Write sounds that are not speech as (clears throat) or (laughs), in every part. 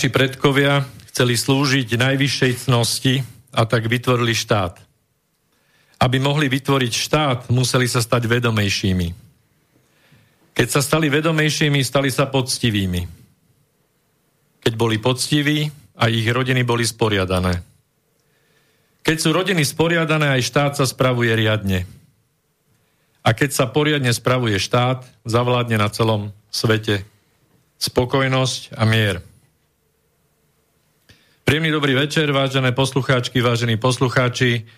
Naši predkovia chceli slúžiť najvyššej cnosti a tak vytvorili štát. Aby mohli vytvoriť štát, museli sa stať vedomejšími. Keď sa stali vedomejšími, stali sa poctivými. Keď boli poctiví, a ich rodiny boli sporiadané. Keď sú rodiny sporiadané, aj štát sa spravuje riadne. A keď sa poriadne spravuje štát, zavládne na celom svete spokojnosť a mier. Príjemný dobrý večer, vážené poslucháčky, vážení poslucháči.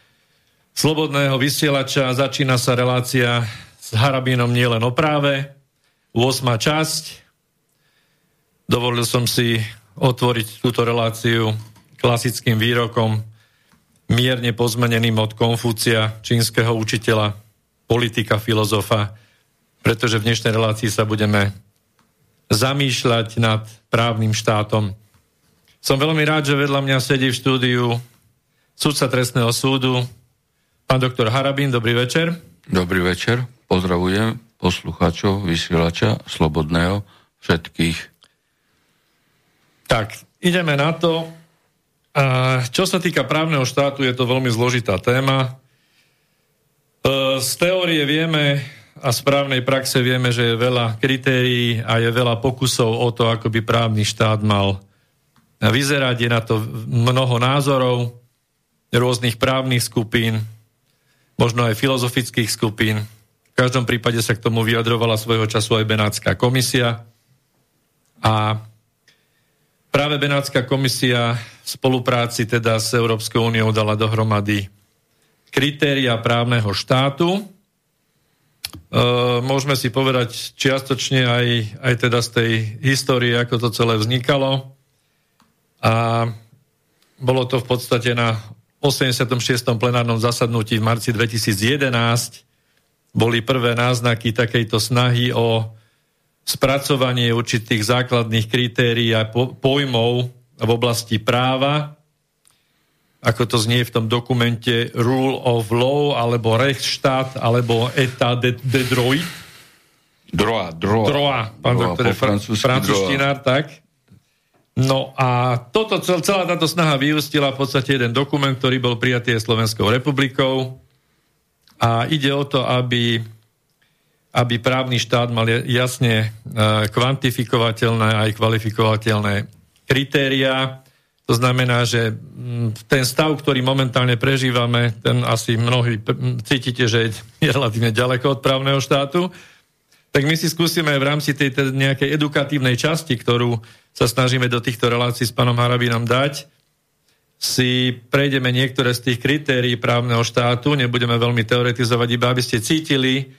Slobodného vysielača začína sa relácia s Harabínom nielen o práve. 8. časť. Dovolil som si otvoriť túto reláciu klasickým výrokom, mierne pozmeneným od Konfúcia, čínskeho učiteľa, politika, filozofa, pretože v dnešnej relácii sa budeme zamýšľať nad právnym štátom. Som veľmi rád, že vedľa mňa sedí v štúdiu sudca trestného súdu, pán doktor Harabín, dobrý večer. Dobrý večer, pozdravujem poslucháčov, vysielača, slobodného, všetkých tak, ideme na to. Čo sa týka právneho štátu, je to veľmi zložitá téma. E, z teórie vieme a z právnej praxe vieme, že je veľa kritérií a je veľa pokusov o to, ako by právny štát mal vyzerať. Je na to mnoho názorov rôznych právnych skupín, možno aj filozofických skupín. V každom prípade sa k tomu vyjadrovala svojho času aj Benátska komisia. A Práve Benátska komisia v spolupráci teda s Európskou úniou dala dohromady kritéria právneho štátu. E, môžeme si povedať čiastočne aj, aj teda z tej histórie, ako to celé vznikalo. A bolo to v podstate na 86. plenárnom zasadnutí v marci 2011 boli prvé náznaky takejto snahy o spracovanie určitých základných kritérií a pojmov v oblasti práva, ako to znie v tom dokumente Rule of Law, alebo Rechtsstaat, alebo Etat de, de droit. Droa, droa. Droa, pán droa, doktor, fr- francúzštinár, tak. No a toto, celá táto snaha vyústila v podstate jeden dokument, ktorý bol prijatý Slovenskou republikou a ide o to, aby aby právny štát mal jasne e, kvantifikovateľné aj kvalifikovateľné kritériá. To znamená, že ten stav, ktorý momentálne prežívame, ten asi mnohí cítite, že je relatívne ďaleko od právneho štátu. Tak my si skúsime v rámci tej nejakej edukatívnej časti, ktorú sa snažíme do týchto relácií s pánom Harabínom dať, si prejdeme niektoré z tých kritérií právneho štátu, nebudeme veľmi teoretizovať, iba aby ste cítili,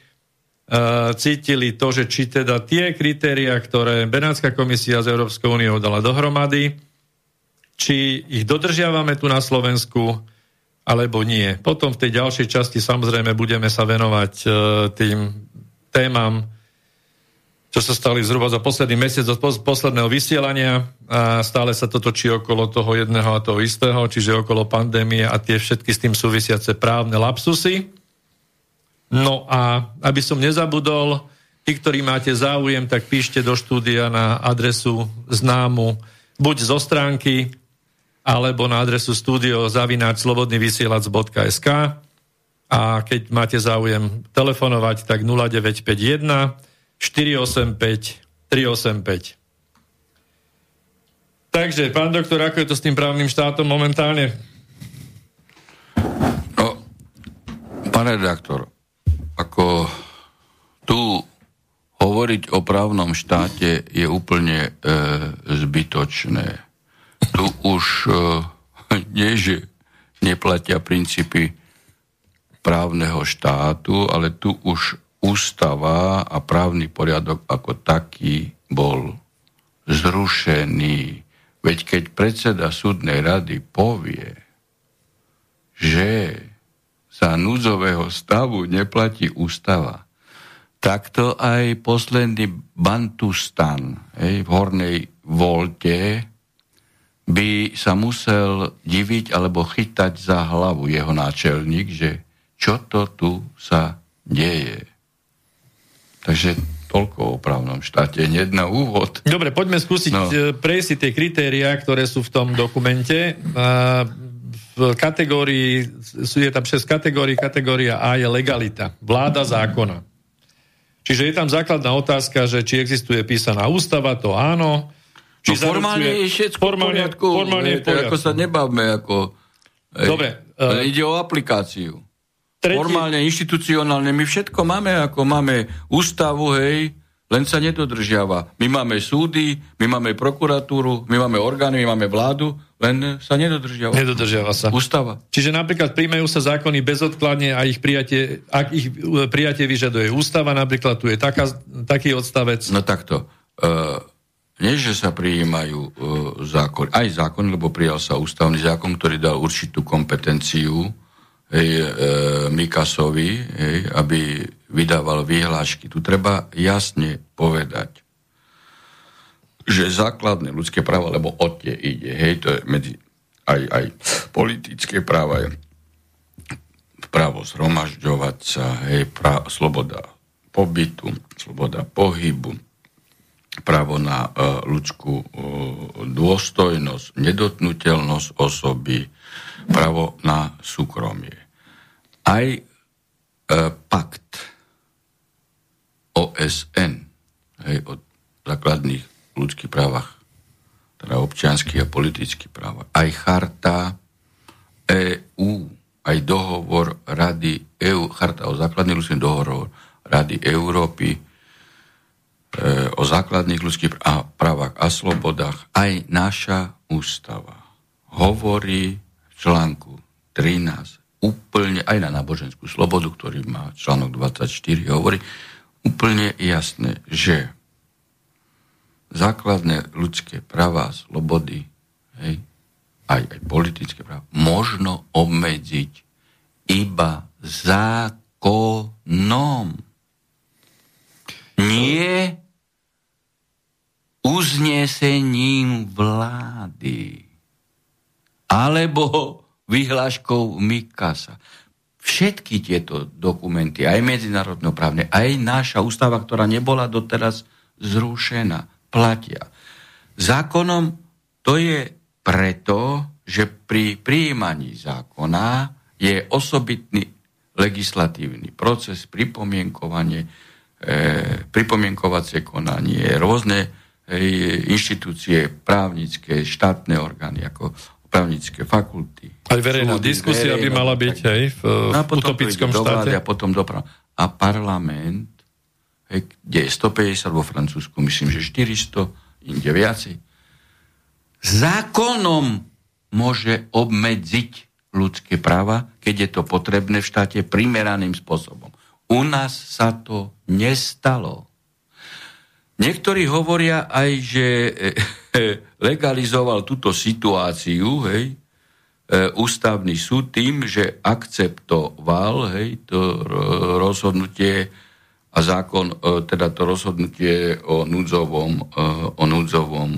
cítili to, že či teda tie kritéria, ktoré Benátska komisia z Európskou úniou dala dohromady, či ich dodržiavame tu na Slovensku, alebo nie. Potom v tej ďalšej časti samozrejme budeme sa venovať uh, tým témam, čo sa stali zhruba za posledný mesiac od posledného vysielania a stále sa to točí okolo toho jedného a toho istého, čiže okolo pandémie a tie všetky s tým súvisiace právne lapsusy. No a aby som nezabudol, tí, ktorí máte záujem, tak píšte do štúdia na adresu známu buď zo stránky, alebo na adresu studio zavináč slobodnyvysielac.sk a keď máte záujem telefonovať, tak 0951 485 385. Takže, pán doktor, ako je to s tým právnym štátom momentálne? No, pán redaktor, ako tu hovoriť o právnom štáte je úplne e, zbytočné. Tu už e, (laughs) nie, že neplatia princípy právneho štátu, ale tu už ústava a právny poriadok ako taký bol zrušený. Veď keď predseda súdnej rady povie, že za núdzového stavu neplatí ústava, takto aj posledný Bantustan hej, v hornej volte by sa musel diviť alebo chytať za hlavu jeho náčelník, že čo to tu sa deje. Takže toľko o právnom štáte, hneď na úvod. Dobre, poďme skúsiť no. E, prejsť tie kritériá, ktoré sú v tom dokumente. V kategórii, sú je tam 6 kategórií, kategória A je legalita, vláda zákona. Čiže je tam základná otázka, že či existuje písaná ústava, to áno. Či no formálne je všetko formálne, v poriadku. Formálne je, poriadku. Ako sa nebavme, ako... Dobre. Uh, ide o aplikáciu. Tretí... Formálne, inštitucionálne, my všetko máme, ako máme ústavu, hej, len sa nedodržiava. My máme súdy, my máme prokuratúru, my máme orgány, my máme vládu, len sa nedodržiava. Nedodržiava sa. Ústava. Čiže napríklad príjmajú sa zákony bezodkladne a ich prijatie, ak ich e, prijatie vyžaduje ústava, napríklad tu je taká, taký odstavec. No takto. Uh, nie, že sa prijímajú uh, zákony, aj zákon, lebo prijal sa ústavný zákon, ktorý dal určitú kompetenciu hej, e, Mikasovi, hej, aby vydával výhlášky. Tu treba jasne povedať, že základné ľudské práva, lebo o tie ide, hej, to je medzi aj, aj politické práva, právo zhromažďovať sa, hej, prá, sloboda pobytu, sloboda pohybu, právo na uh, ľudskú uh, dôstojnosť, nedotnutelnosť osoby, právo na súkromie aj e, pakt OSN hej, o základných ľudských právach, teda občianských a politických právach, aj charta EU, aj dohovor Rady EU, charta o základných ľudských dohovor Rady Európy, e, o základných ľudských právach a slobodách, aj naša ústava hovorí v článku 13 úplne, aj na náboženskú slobodu, ktorý má článok 24, hovorí úplne jasné, že základné ľudské práva slobody, hej, aj, aj politické práva, možno obmedziť iba zákonom. Nie uznesením vlády. Alebo vyhláškou Mikasa. Všetky tieto dokumenty, aj medzinárodnoprávne, aj naša ústava, ktorá nebola doteraz zrušená, platia. Zákonom to je preto, že pri prijímaní zákona je osobitný legislatívny proces, pripomienkovanie, e, pripomienkovacie konanie, rôzne e, inštitúcie právnické, štátne orgány, ako právnické fakulty. Aj verejná diskusia verejná, by mala byť aj v, no v utopickom štáte. A potom doprava. A parlament, hej, kde je 150, vo Francúzsku myslím, že 400, inde viacej, zákonom môže obmedziť ľudské práva, keď je to potrebné v štáte primeraným spôsobom. U nás sa to nestalo. Niektorí hovoria aj, že (laughs) legalizoval túto situáciu, hej, ústavný súd tým, že akceptoval hej, to rozhodnutie a zákon, e, teda to rozhodnutie o núdzovom, e, o núdzovom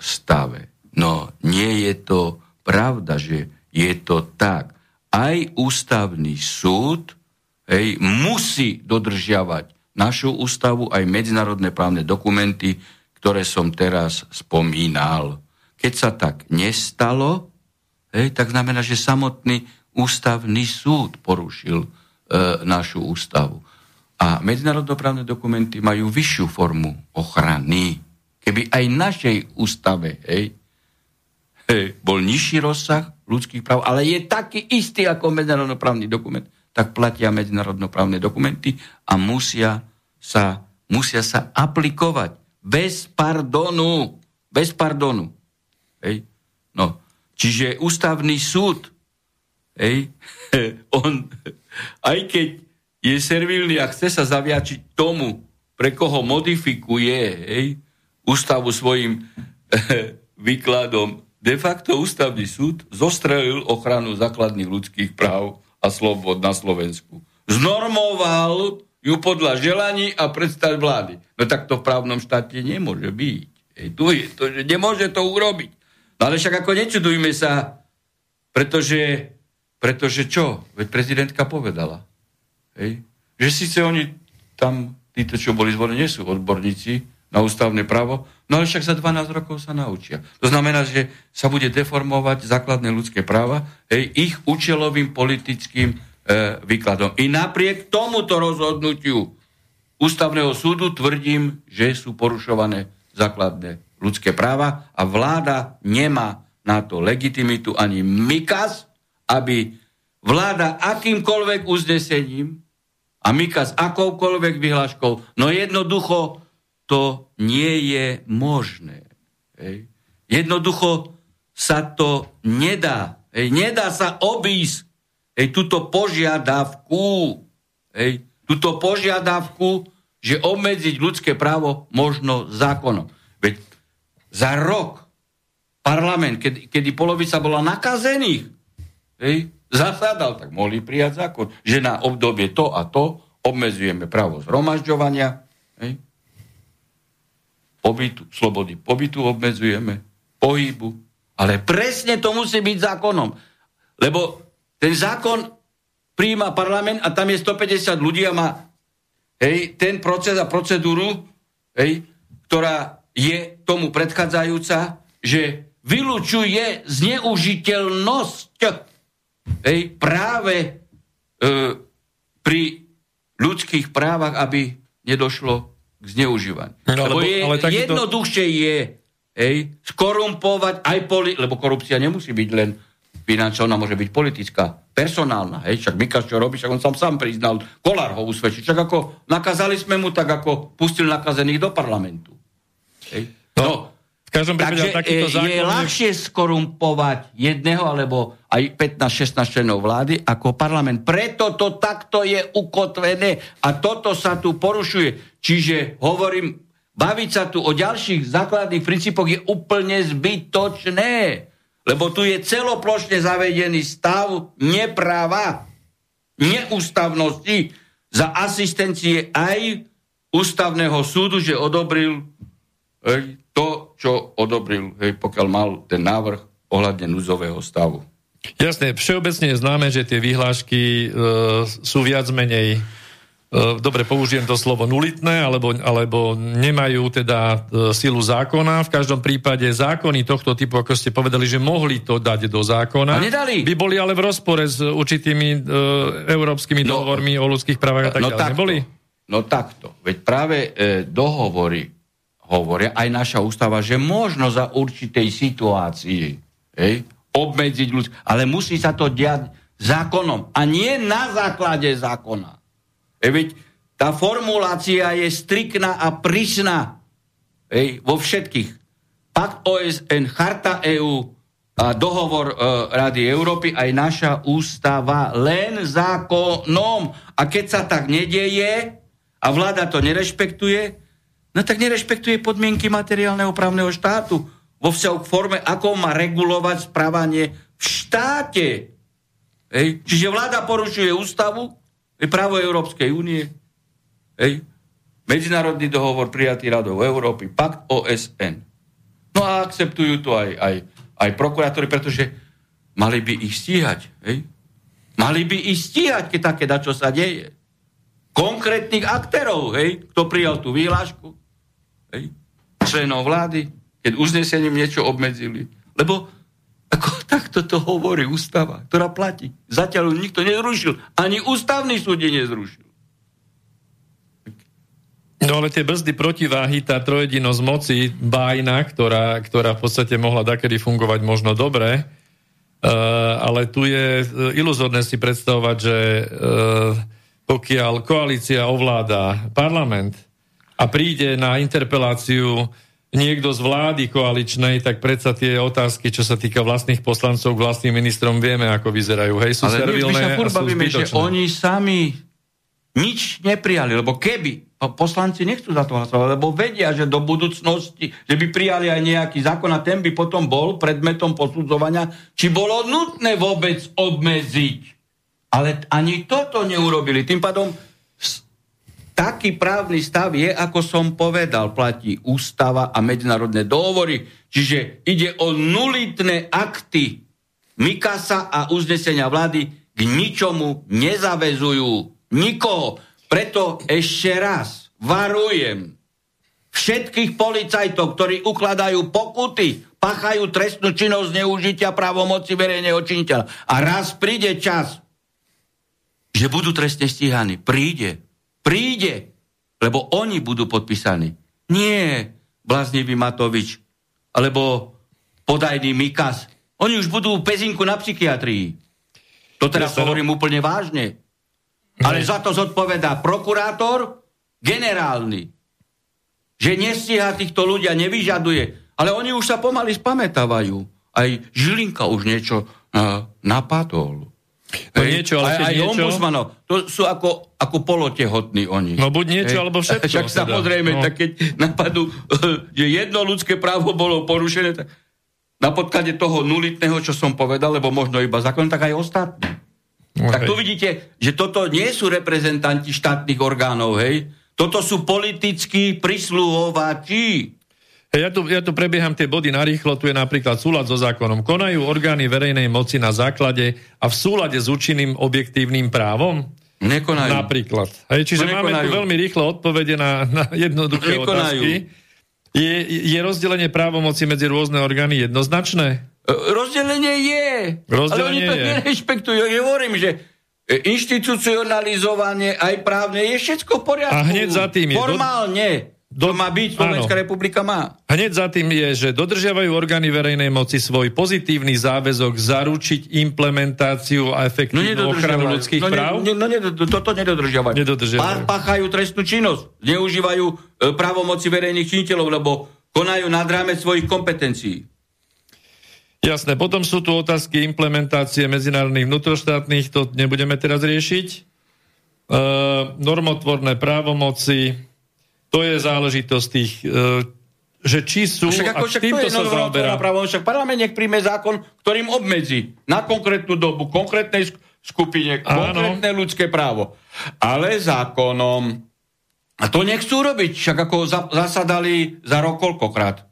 stave. No nie je to pravda, že je to tak. Aj ústavný súd hej, musí dodržiavať našu ústavu, aj medzinárodné právne dokumenty, ktoré som teraz spomínal. Keď sa tak nestalo, hej, tak znamená, že samotný ústavný súd porušil e, našu ústavu. A medzinárodnoprávne dokumenty majú vyššiu formu ochrany. Keby aj našej ústave hej, hej, bol nižší rozsah ľudských práv, ale je taký istý ako medzinárodnoprávny dokument, tak platia medzinárodnoprávne dokumenty a musia sa, musia sa aplikovať bez pardonu. Bez pardonu. Hej. Čiže ústavný súd, hej, (laughs) on, aj keď je servilný a chce sa zaviačiť tomu, pre koho modifikuje hej, ústavu svojim (laughs) výkladom, de facto ústavný súd zostrelil ochranu základných ľudských práv a slobod na Slovensku. Znormoval ju podľa želaní a predstav vlády. No tak to v právnom štáte nemôže byť. Ej, tu je to, že nemôže to urobiť. No ale však ako nečudujme sa, pretože, pretože čo? Veď prezidentka povedala. Hej? Že síce oni tam, tí títo, čo boli zvolení, nie sú odborníci na ústavné právo, no ale však za 12 rokov sa naučia. To znamená, že sa bude deformovať základné ľudské práva hej, ich účelovým politickým e, výkladom. I napriek tomuto rozhodnutiu ústavného súdu tvrdím, že sú porušované základné ľudské práva a vláda nemá na to legitimitu ani Mikas, aby vláda akýmkoľvek uznesením a Mikas akoukoľvek vyhláškou, no jednoducho to nie je možné. Hej. Jednoducho sa to nedá. Hej. Nedá sa obísť hej, túto požiadavku. Hej. Túto požiadavku, že obmedziť ľudské právo možno zákonom. Za rok parlament, kedy, kedy polovica bola nakazených, hej, zasadal, tak mohli prijať zákon, že na obdobie to a to obmedzujeme právo zhromažďovania, hej, pobytu, slobody pobytu obmedzujeme, pohybu, ale presne to musí byť zákonom. Lebo ten zákon príjma parlament a tam je 150 ľudí a má hej, ten proces a procedúru, hej, ktorá je tomu predchádzajúca, že vylučuje zneužiteľnosť hej, práve e, pri ľudských právach, aby nedošlo k zneužívaniu. No, lebo, je, ale takýto... jednoduchšie je hej, skorumpovať aj poli... Lebo korupcia nemusí byť len finančná, ona môže byť politická, personálna. Hej, však Mikas čo robí, však on sám sám priznal, Kolár ho usvedčil. Však ako nakázali sme mu, tak ako pustil nakazených do parlamentu. No, no v každom prípade takýto e, zákon... je ľahšie skorumpovať jedného alebo aj 15-16 členov vlády ako parlament. Preto to takto je ukotvené a toto sa tu porušuje. Čiže hovorím, baviť sa tu o ďalších základných princípoch je úplne zbytočné. Lebo tu je celoplošne zavedený stav nepráva, neústavnosti za asistencie aj ústavného súdu, že odobril to, čo odobril, hej, pokiaľ mal ten návrh ohľadne núzového stavu. Jasné, všeobecne je známe, že tie vyhlášky e, sú viac menej, e, dobre použijem to slovo, nulitné, alebo, alebo nemajú teda e, silu zákona. V každom prípade zákony tohto typu, ako ste povedali, že mohli to dať do zákona, a nedali. by boli ale v rozpore s určitými e, európskymi no, dohovormi o ľudských právach a tak no ďalej. Takto, Neboli? No takto. Veď práve e, dohovory hovoria, aj naša ústava, že možno za určitej situácii hej, obmedziť ľudí, ale musí sa to diať zákonom a nie na základe zákona. E, veď tá formulácia je strikná a prísna hej, vo všetkých. Pakt OSN, Charta EU, a dohovor e, Rady Európy, aj naša ústava len zákonom. A keď sa tak nedieje a vláda to nerešpektuje, no tak nerešpektuje podmienky materiálneho právneho štátu vo vzťahu k forme, ako má regulovať správanie v štáte. Hej. Čiže vláda porušuje ústavu, je právo Európskej únie, hej. medzinárodný dohovor prijatý Radou Európy, pakt OSN. No a akceptujú to aj, aj, aj prokurátori, pretože mali by ich stíhať. Hej. Mali by ich stíhať, keď také čo sa deje. Konkrétnych aktérov, hej, kto prijal tú výhlášku, hej, členov vlády, keď uznesením niečo obmedzili. Lebo ako (laughs) takto to hovorí ústava, ktorá platí. Zatiaľ ju nikto nezrušil. Ani ústavný súd nezrušil. No ale tie brzdy protiváhy, tá trojedinosť moci, bájna, ktorá, ktorá v podstate mohla takedy fungovať možno dobre, uh, ale tu je uh, iluzorné si predstavovať, že uh, pokiaľ koalícia ovláda parlament, a príde na interpeláciu niekto z vlády koaličnej, tak predsa tie otázky, čo sa týka vlastných poslancov k vlastným ministrom, vieme, ako vyzerajú. Hej, sú Ale servilné my sa bavíme, že oni sami nič neprijali, lebo keby poslanci nechcú za to hlasovať, lebo vedia, že do budúcnosti, že by prijali aj nejaký zákon a ten by potom bol predmetom posudzovania, či bolo nutné vôbec obmedziť. Ale ani toto neurobili. Tým pádom taký právny stav je, ako som povedal, platí ústava a medzinárodné dohovory. Čiže ide o nulitné akty Mikasa a uznesenia vlády k ničomu nezavezujú nikoho. Preto ešte raz varujem všetkých policajtov, ktorí ukladajú pokuty, pachajú trestnú činnosť zneužitia právomoci verejného činiteľa. A raz príde čas, že budú trestne stíhaní. Príde. Príde. Lebo oni budú podpísaní. Nie bláznivý Matovič, alebo podajný Mikas. Oni už budú pezinku na psychiatrii. To teraz ja hovorím úplne vážne. Ale za to zodpovedá prokurátor generálny že nestíha týchto ľudia, nevyžaduje. Ale oni už sa pomaly spametávajú. Aj Žilinka už niečo uh, napadol. No niečo, ale aj, aj niečo... ombudsmanov. To sú ako, ako polotehotní oni. No buď niečo, Hej. alebo všetko. Však teda. samozrejme, no. tak keď napadú, (laughs) že jedno ľudské právo bolo porušené, tak na podklade toho nulitného, čo som povedal, lebo možno iba zákon, tak aj ostatní. Okay. Tak tu vidíte, že toto nie sú reprezentanti štátnych orgánov, hej, toto sú politickí prisluhovači. Ja tu, ja tu prebieham tie body narýchlo, tu je napríklad súlad so zákonom. Konajú orgány verejnej moci na základe a v súlade s účinným objektívnym právom? Nekonajú. Napríklad. Hej, čiže no máme tu veľmi rýchlo odpovede na, na jednoduché Nekonajú. otázky. Je, je rozdelenie právomoci medzi rôzne orgány jednoznačné? E, rozdelenie je. Rozdelenie ale oni to nerešpektujú. Ja hovorím, že E, inštitucionalizovanie aj právne je všetko v poriadku. A hneď za tým je... Formálne. To má byť, Slovenská áno. republika má. Hneď za tým je, že dodržiavajú orgány verejnej moci svoj pozitívny záväzok zaručiť implementáciu a efektívnu no ochranu ľudských no, práv? Ne, no, ne, toto nedodržiavajú. nedodržiavajú. Páchajú trestnú činnosť. Neužívajú e, právomoci verejných činiteľov, lebo konajú nad rámec svojich kompetencií. Jasné, potom sú tu otázky implementácie medzinárodných vnútroštátnych, to nebudeme teraz riešiť. E, normotvorné právomoci, to je záležitosť tých, e, že či sú... Však ako, však týmto to je sa zaoberá. Právo, však parlament nech príjme zákon, ktorým obmedzi na konkrétnu dobu, konkrétnej skupine, Áno. konkrétne ľudské právo. Ale zákonom. A to nechcú robiť, však ako za, zasadali za rok koľkokrát.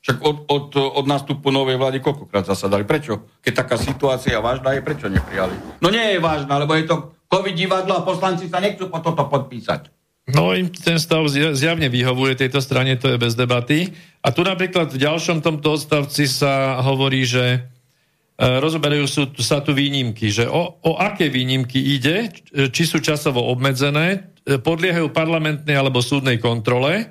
Však od, od, od nástupu novej vlády koľkokrát zasadali. Prečo? Keď taká situácia vážna je, prečo neprijali? No nie je vážna, lebo je to COVID divadlo a poslanci sa nechcú po toto podpísať. No im ten stav zjavne vyhovuje tejto strane, to je bez debaty. A tu napríklad v ďalšom tomto odstavci sa hovorí, že e, rozoberajú sú, sa tu výnimky, že o, o aké výnimky ide, či sú časovo obmedzené, e, podliehajú parlamentnej alebo súdnej kontrole,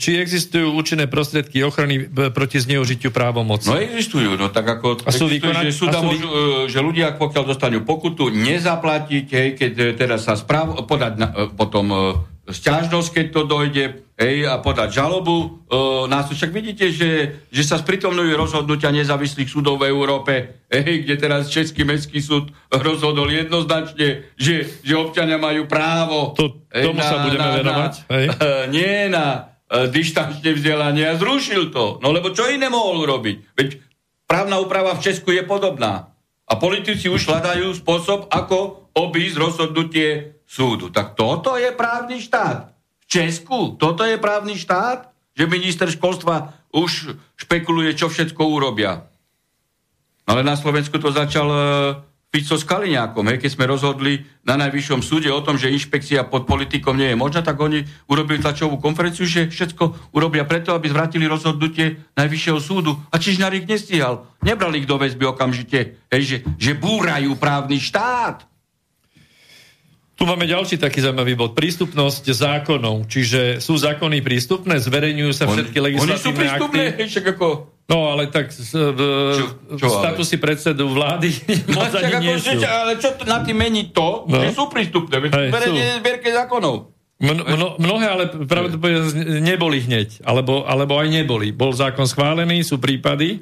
či existujú účinné prostriedky ochrany e, proti zneužitiu právomoci? No existujú, no tak ako a sú existujú, že, sú tam, môžu, vy... že ľudia, pokiaľ dostanú pokutu, nezaplatiť, hej, keď e, teraz sa správ, podať na, potom sťažnosť, keď to dojde, hej, a podať žalobu e, na súd. Však vidíte, že, že sa spritomňujú rozhodnutia nezávislých súdov v Európe, hej, kde teraz Český mestský súd rozhodol jednoznačne, že, že občania majú právo... To, tomu hej, na, sa budeme na, venovať, hej? Na, (laughs) nie na e, dištančné vzdelanie a zrušil to. No lebo čo iné mohol urobiť? Veď právna úprava v Česku je podobná. A politici už hľadajú spôsob, ako obísť rozhodnutie súdu. Tak toto je právny štát. V Česku toto je právny štát, že minister školstva už špekuluje, čo všetko urobia. Ale na Slovensku to začal uh, Fico s Kaliňákom. Hej, keď sme rozhodli na najvyššom súde o tom, že inšpekcia pod politikom nie je možná, tak oni urobili tlačovú konferenciu, že všetko urobia preto, aby zvrátili rozhodnutie najvyššieho súdu. A Čižnár ich nestíhal. Nebrali ich do väzby okamžite, hej, že, že búrajú právny štát. Tu máme ďalší taký zaujímavý bod. Prístupnosť zákonov. Čiže sú zákony prístupné? Zverejňujú sa všetky oni, legislatívne oni sú prístupné, akty? Však ako... No, ale tak v, čo, čo, statusy ale? predsedu vlády (laughs) (laughs) moc ani nie sú. Ale čo na tým mení to, no. že sú prístupné? Zverejne zbierke zákonov. Mno, mnohé ale pravdepodobne neboli hneď, alebo, alebo aj neboli. Bol zákon schválený, sú prípady,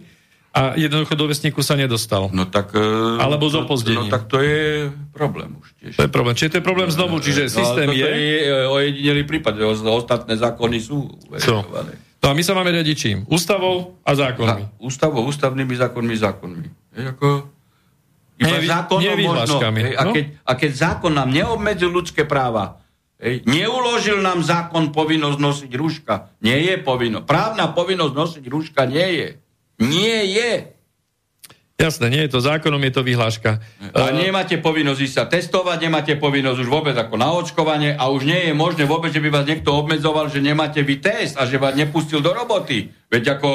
a jednoducho do vesníku sa nedostal. No tak... E, Alebo z opozdením. No tak to je problém už tiež. To je problém. Čiže to je problém znovu, čiže no, systém je... To je e, ojedinelý prípad, ostatné zákony sú verifikované. No a my sa máme riadiť čím? Ústavou a zákonmi. Za, ústavou, ústavnými zákonmi, zákonmi. Je ako... Iba Nevy, zákonom možno. Hej, a, no? keď, a keď zákon nám neobmedzil ľudské práva, hej, neuložil nám zákon povinnosť nosiť rúška, nie je povinnosť. Právna povinnosť nosiť rúška nie je. Nie je. Jasné, nie je to zákonom, je to vyhláška. A nemáte povinnosť ísť sa testovať, nemáte povinnosť už vôbec ako na očkovanie a už nie je možné vôbec, že by vás niekto obmedzoval, že nemáte vy test a že vás nepustil do roboty. Veď ako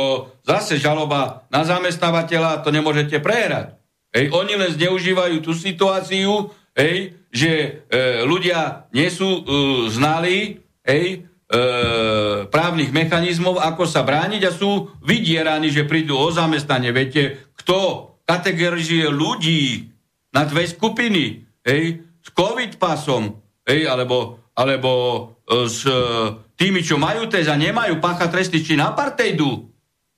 zase žaloba na zamestnávateľa, to nemôžete prehrať. Hej, oni len zneužívajú tú situáciu, hej, že e, ľudia nie sú e, znali hej, e, právnych mechanizmov, ako sa brániť a sú vydieraní, že prídu o zamestnanie. Viete, kto kategorizuje ľudí na dve skupiny, hej, s covid pasom, hej, alebo, alebo e, s e, tými, čo majú test a nemajú pácha tresty či na partejdu.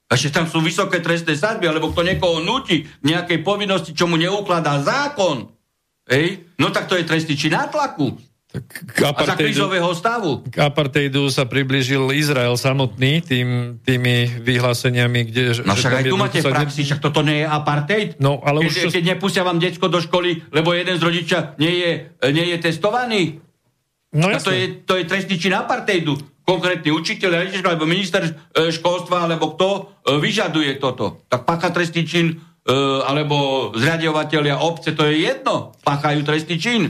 A že tam sú vysoké trestné sadby, alebo kto niekoho nutí nejakej povinnosti, čo mu neukladá zákon, hej, no tak to je trestný či nátlaku. K a za krízového stavu. K apartheidu sa približil Izrael samotný tým, tými vyhláseniami, kde... No však aj tu máte v praxi, však toto nie je apartheid. No, ale keď, už to... keď nepustia vám decko do školy, lebo jeden z rodiča nie je, nie je testovaný. No a to je, to je trestný čin apartheidu. Konkrétny učiteľ, alebo minister e, školstva, alebo kto e, vyžaduje toto. Tak pácha trestný čin, e, alebo zriadovateľia obce, to je jedno. Páchajú trestný čin.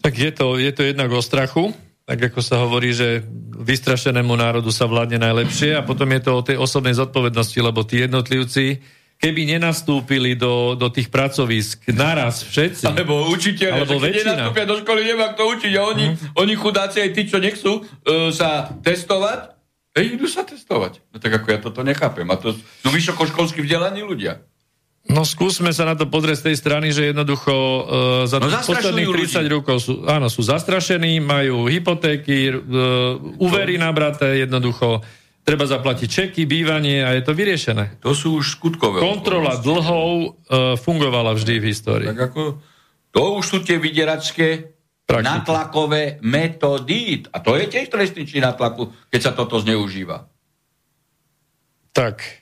Tak je to, je to jednak o strachu, tak ako sa hovorí, že vystrašenému národu sa vládne najlepšie a potom je to o tej osobnej zodpovednosti, lebo tí jednotlivci, keby nenastúpili do, do tých pracovísk naraz všetci. Alebo učiteľe, alebo keď nenastúpia do školy, nemá kto učiť a oni, mm. oni chudáci aj tí, čo nechcú uh, sa testovať, Ej, idú sa testovať. No tak ako ja toto nechápem. A to sú vysokoškolsky vzdelaní ľudia. No skúsme sa na to pozrieť z tej strany, že jednoducho uh, za no, posledných 30 rokov sú, áno, sú zastrašení, majú hypotéky, uh, úvery nabraté, jednoducho treba zaplatiť čeky, bývanie a je to vyriešené. To sú už skutkové. Kontrola dlhov uh, fungovala vždy v histórii. Tak ako, to už sú tie vydieračské Praktiky. natlakové metódy. A to je tiež trestný čin natlaku, keď sa toto zneužíva. Tak,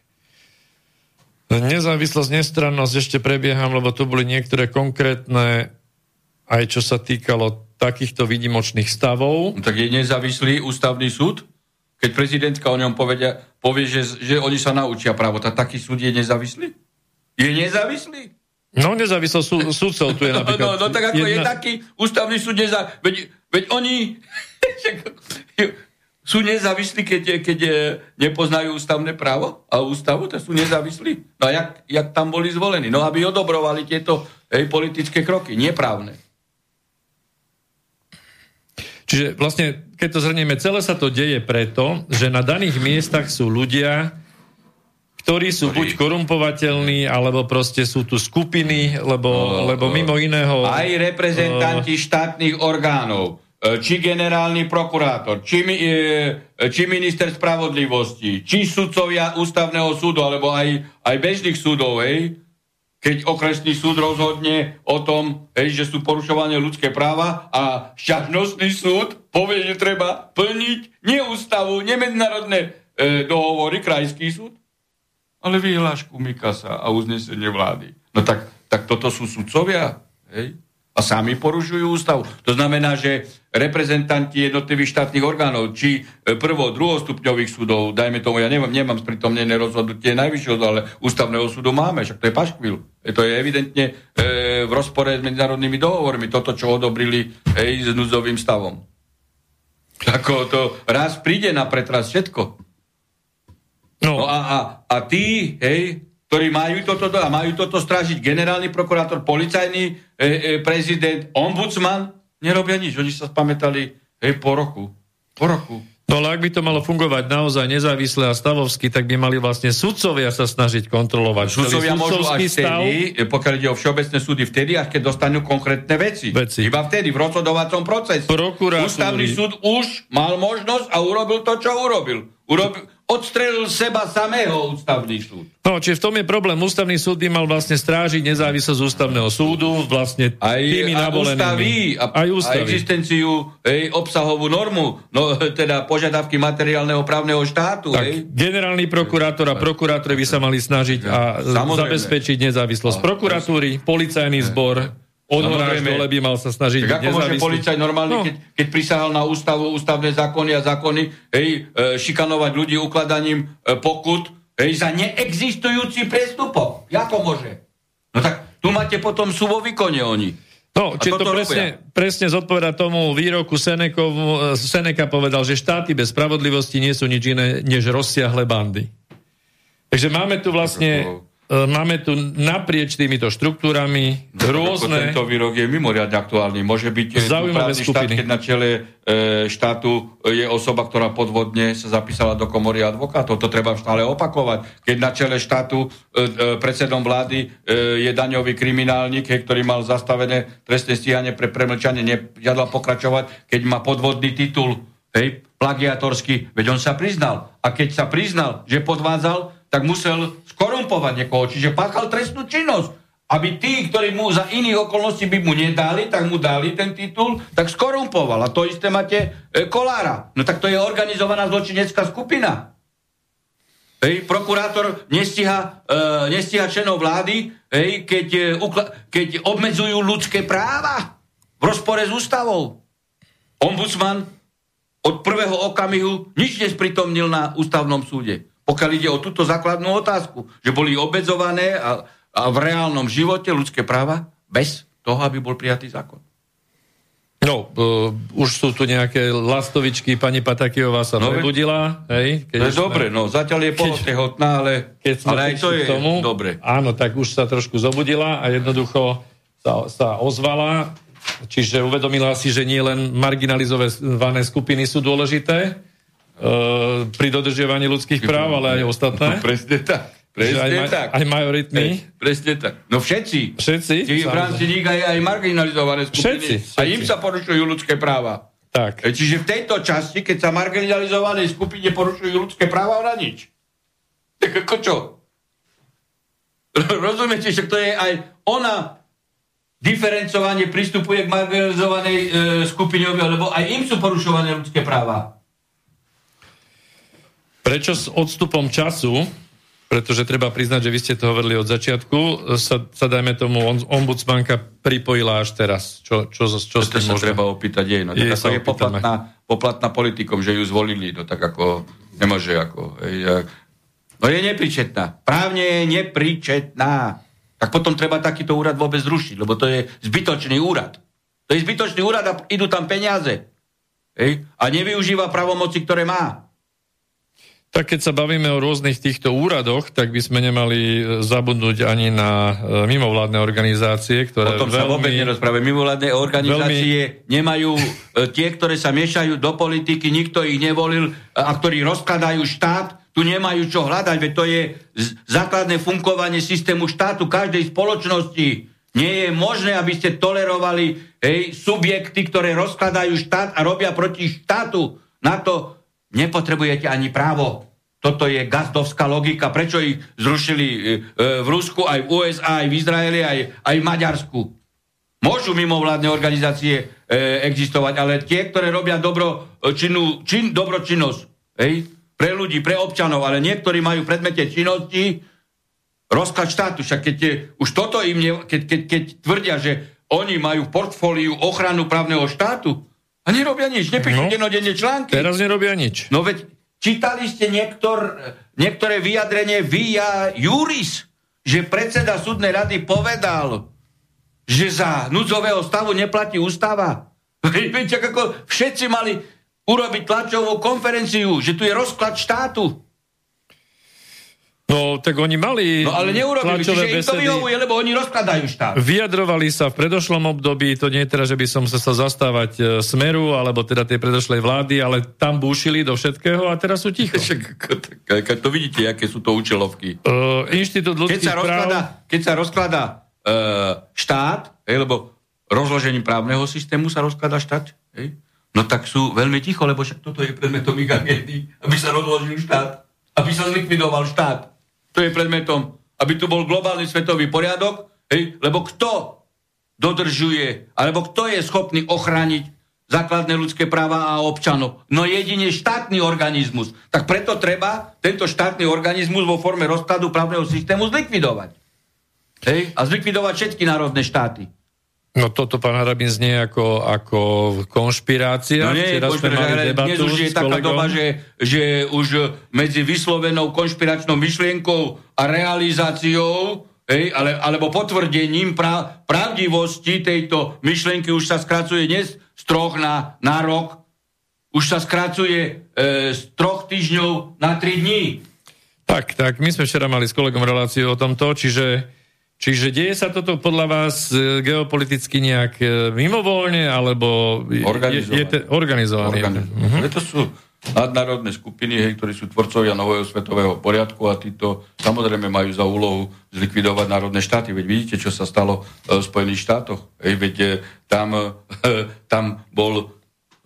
Nezávislosť, nestrannosť ešte prebieham, lebo to boli niektoré konkrétne, aj čo sa týkalo takýchto výnimočných stavov. No, tak je nezávislý ústavný súd? Keď prezidentka o ňom povedia, povie, že, že oni sa naučia právo, tak taký súd je nezávislý? Je nezávislý? No, nezávislosť sú, súdcov tu je (laughs) napríklad. No, no tak ako jedna... je taký ústavný súd nezávislý. Veď, veď oni (laughs) sú nezávislí, keď, keď nepoznajú ústavné právo a ústavu, to sú nezávislí. No a jak, jak tam boli zvolení? No aby odobrovali tieto hej, politické kroky, neprávne. Čiže vlastne, keď to zhrnieme, celé sa to deje preto, že na daných miestach sú ľudia, ktorí sú buď korumpovateľní, alebo proste sú tu skupiny, lebo, no, lebo mimo iného... Aj reprezentanti uh, štátnych orgánov či generálny prokurátor, či, e, či minister spravodlivosti, či sudcovia ústavného súdu, alebo aj, aj bežných súdov, hej, keď okresný súd rozhodne o tom, hej, že sú porušované ľudské práva a šťažnostný súd povie, že treba plniť nie ústavu, nie medzinárodné e, dohovory, krajský súd, ale vyhlášku Mikasa a uznesenie vlády. No tak, tak toto sú sudcovia, hej? A sami porušujú ústavu. To znamená, že reprezentanti jednotlivých štátnych orgánov, či e, prvo, druhostupňových súdov, dajme tomu, ja nemám, nemám spritomnené rozhodnutie najvyššieho, ale ústavného súdu máme, však to je paškvil. To je evidentne e, v rozpore s medzinárodnými dohovormi, toto, čo odobrili e, s núdzovým stavom. Ako to raz príde na pretras všetko. No, no a, a, a tí, hej, ktorí majú toto a majú toto strážiť generálny prokurátor, policajný e, e, prezident, ombudsman, nerobia nič. Oni sa spamätali hej, po roku. Po roku. No ale ak by to malo fungovať naozaj nezávisle a stavovsky, tak by mali vlastne sudcovia sa snažiť kontrolovať. Sudcovia môžu až stav... vtedy, e, pokiaľ ide o všeobecné súdy, vtedy, až keď dostanú konkrétne veci. veci. Iba vtedy, v rozhodovacom procese. Ústavný súd už mal možnosť a urobil to, čo urobil. Urobil, odstrelil seba samého ústavný súd. No, čiže v tom je problém. Ústavný súd by mal vlastne strážiť nezávislosť ústavného súdu, vlastne aj, tými aj ústavy, a, aj ústavy. A existenciu, hej, obsahovú normu, no, (laughs) teda požiadavky materiálneho právneho štátu. Tak, hej. generálny prokurátor a prokurátori by sa mali snažiť a Samozrejme. zabezpečiť nezávislosť prokuratúry, policajný zbor, až dole by mal sa snažiť tak ako môže policaj normálne, no. keď, keď prisahal na ústavu, ústavné zákony a zákony, hej, e, šikanovať ľudí ukladaním e, pokut, hej, za neexistujúci prestupok. Ako môže? No tak tu máte potom sú vo výkone oni. No, či to presne, presne zodpoveda tomu výroku Senekov, Seneka povedal, že štáty bez spravodlivosti nie sú nič iné, než rozsiahle bandy. Takže máme tu vlastne E, máme tu naprieč týmito štruktúrami rôzne... Tento výrok je mimoriadne aktuálny. Môže byť e, zaujímavé štát, keď na čele e, štátu je osoba, ktorá podvodne sa zapísala do komory advokátov. To treba stále opakovať. Keď na čele štátu predsedom vlády je daňový kriminálnik, ktorý mal zastavené trestné stíhanie pre premlčanie, nežiadal pokračovať, keď má podvodný titul, hej, plagiatorský, veď on sa priznal. A keď sa priznal, že podvádzal, tak musel skorumpovať niekoho, čiže páchal trestnú činnosť. Aby tí, ktorí mu za iných okolností by mu nedali, tak mu dali ten titul, tak skorumpoval. A to isté máte e, Kolára. No tak to je organizovaná zločinecká skupina. Hej, prokurátor nestíha, e, nestíha členov vlády, hej, keď, e, ukla- keď obmedzujú ľudské práva v rozpore s ústavou. Ombudsman od prvého okamihu nič nespritomnil na ústavnom súde pokiaľ ide o túto základnú otázku, že boli obedzované a, a v reálnom živote ľudské práva bez toho, aby bol prijatý zákon. No, uh, už sú tu nejaké lastovičky, pani Patakijová sa no, prebudila. Hej, keď no dobre, no zatiaľ je polotehotná, ale, keď sme ale aj to je tomu, dobre. Áno, tak už sa trošku zobudila a jednoducho sa, sa ozvala, čiže uvedomila si, že nie len marginalizované skupiny sú dôležité, pri dodržiavaní ľudských práv, ale aj ostatné. No, presne tak. Presne aj, tak. Aj majoritní. Presne tak. No všetci. Všetci? Tí v rámci nich aj, aj marginalizované skupiny. Všetci, všetci. A im sa porušujú ľudské práva. Tak. E, čiže v tejto časti, keď sa marginalizované skupine porušujú ľudské práva, ona nič. Tak ako čo? (laughs) Rozumiete, že to je aj ona diferencovanie pristupuje k marginalizovanej e, skupine, lebo aj im sú porušované ľudské práva. Prečo s odstupom času, pretože treba priznať, že vy ste to hovorili od začiatku, sa, sa dajme tomu ombudsmanka pripojila až teraz. Čo, čo, čo, čo to sa treba opýtať jej. No, tak ako je poplatná, poplatná politikom, že ju zvolili, no tak ako nemôže ako... No je nepričetná. Právne je nepričetná. Tak potom treba takýto úrad vôbec zrušiť, lebo to je zbytočný úrad. To je zbytočný úrad a idú tam peniaze. Ej? A nevyužíva pravomoci, ktoré má. Tak keď sa bavíme o rôznych týchto úradoch, tak by sme nemali e, zabudnúť ani na e, mimovládne organizácie, ktoré O tom veľmi, sa vôbec nerozpráve. Mimovládne organizácie veľmi... nemajú e, tie, ktoré sa miešajú do politiky, nikto ich nevolil a ktorí rozkladajú štát, tu nemajú čo hľadať, veď to je základné fungovanie systému štátu každej spoločnosti. Nie je možné, aby ste tolerovali hej, subjekty, ktoré rozkladajú štát a robia proti štátu. Na to nepotrebujete ani právo. Toto je gazdovská logika. Prečo ich zrušili e, e, v Rusku, aj v USA, aj v Izraeli, aj, aj v Maďarsku? Môžu mimovládne organizácie e, existovať, ale tie, ktoré robia dobro, činu, čin, dobročinnosť hej, pre ľudí, pre občanov, ale niektorí majú predmete činnosti rozklad štátu. Však keď je, už toto im, ne, keď, keď, keď tvrdia, že oni majú v portfóliu ochranu právneho štátu, a nerobia nič, nepíšu no, denodenne články. Teraz nerobia nič. No veď čítali ste niektor, niektoré vyjadrenie via Juris, že predseda súdnej rady povedal, že za núdzového stavu neplatí ústava. (laughs) Viete, ako všetci mali urobiť tlačovú konferenciu, že tu je rozklad štátu. No, tak oni mali... No, ale neurobili, čiže im to vyhovuje, lebo oni rozkladajú štát. Vyjadrovali sa v predošlom období, to nie je teda, že by som sa sa zastávať e, Smeru, alebo teda tej predošlej vlády, ale tam búšili do všetkého a teraz sú ticho. (laughs) Keď to vidíte, aké sú to účelovky. Uh, Inštitút ľudských keď sa rozkladá, práv... Keď sa rozkladá uh, štát, hej, lebo rozložením právneho systému sa rozkladá štát, hej, no tak sú veľmi ticho, lebo však toto je predmetom ich agendy, aby sa rozložil štát, aby sa zlikvidoval štát to je predmetom, aby tu bol globálny svetový poriadok, hej, lebo kto dodržuje, alebo kto je schopný ochrániť základné ľudské práva a občanov? No jedine štátny organizmus. Tak preto treba tento štátny organizmus vo forme rozkladu právneho systému zlikvidovať. Hej? A zlikvidovať všetky národné štáty. No toto, pán Harabin, znie ako, ako konšpirácia. No nie, Včera sme mali debatu dnes už je taká doba, že, že už medzi vyslovenou konšpiračnou myšlienkou a realizáciou hej, ale, alebo potvrdením pra, pravdivosti tejto myšlienky už sa skracuje dnes z troch na, na rok, už sa skracuje e, z troch týždňov na tri dní. Tak, tak, my sme včera mali s kolegom reláciu o tomto, čiže, čiže deje sa toto podľa vás e, geopoliticky nejak e, mimovoľne, alebo organizované. Je, je te, organizované. organizované. Uh-huh. To sú nadnárodné skupiny, hej, ktorí sú tvorcovia nového svetového poriadku a títo samozrejme majú za úlohu zlikvidovať národné štáty. Veď vidíte, čo sa stalo v Spojených štátoch. Hej, veď e, tam, (laughs) tam bol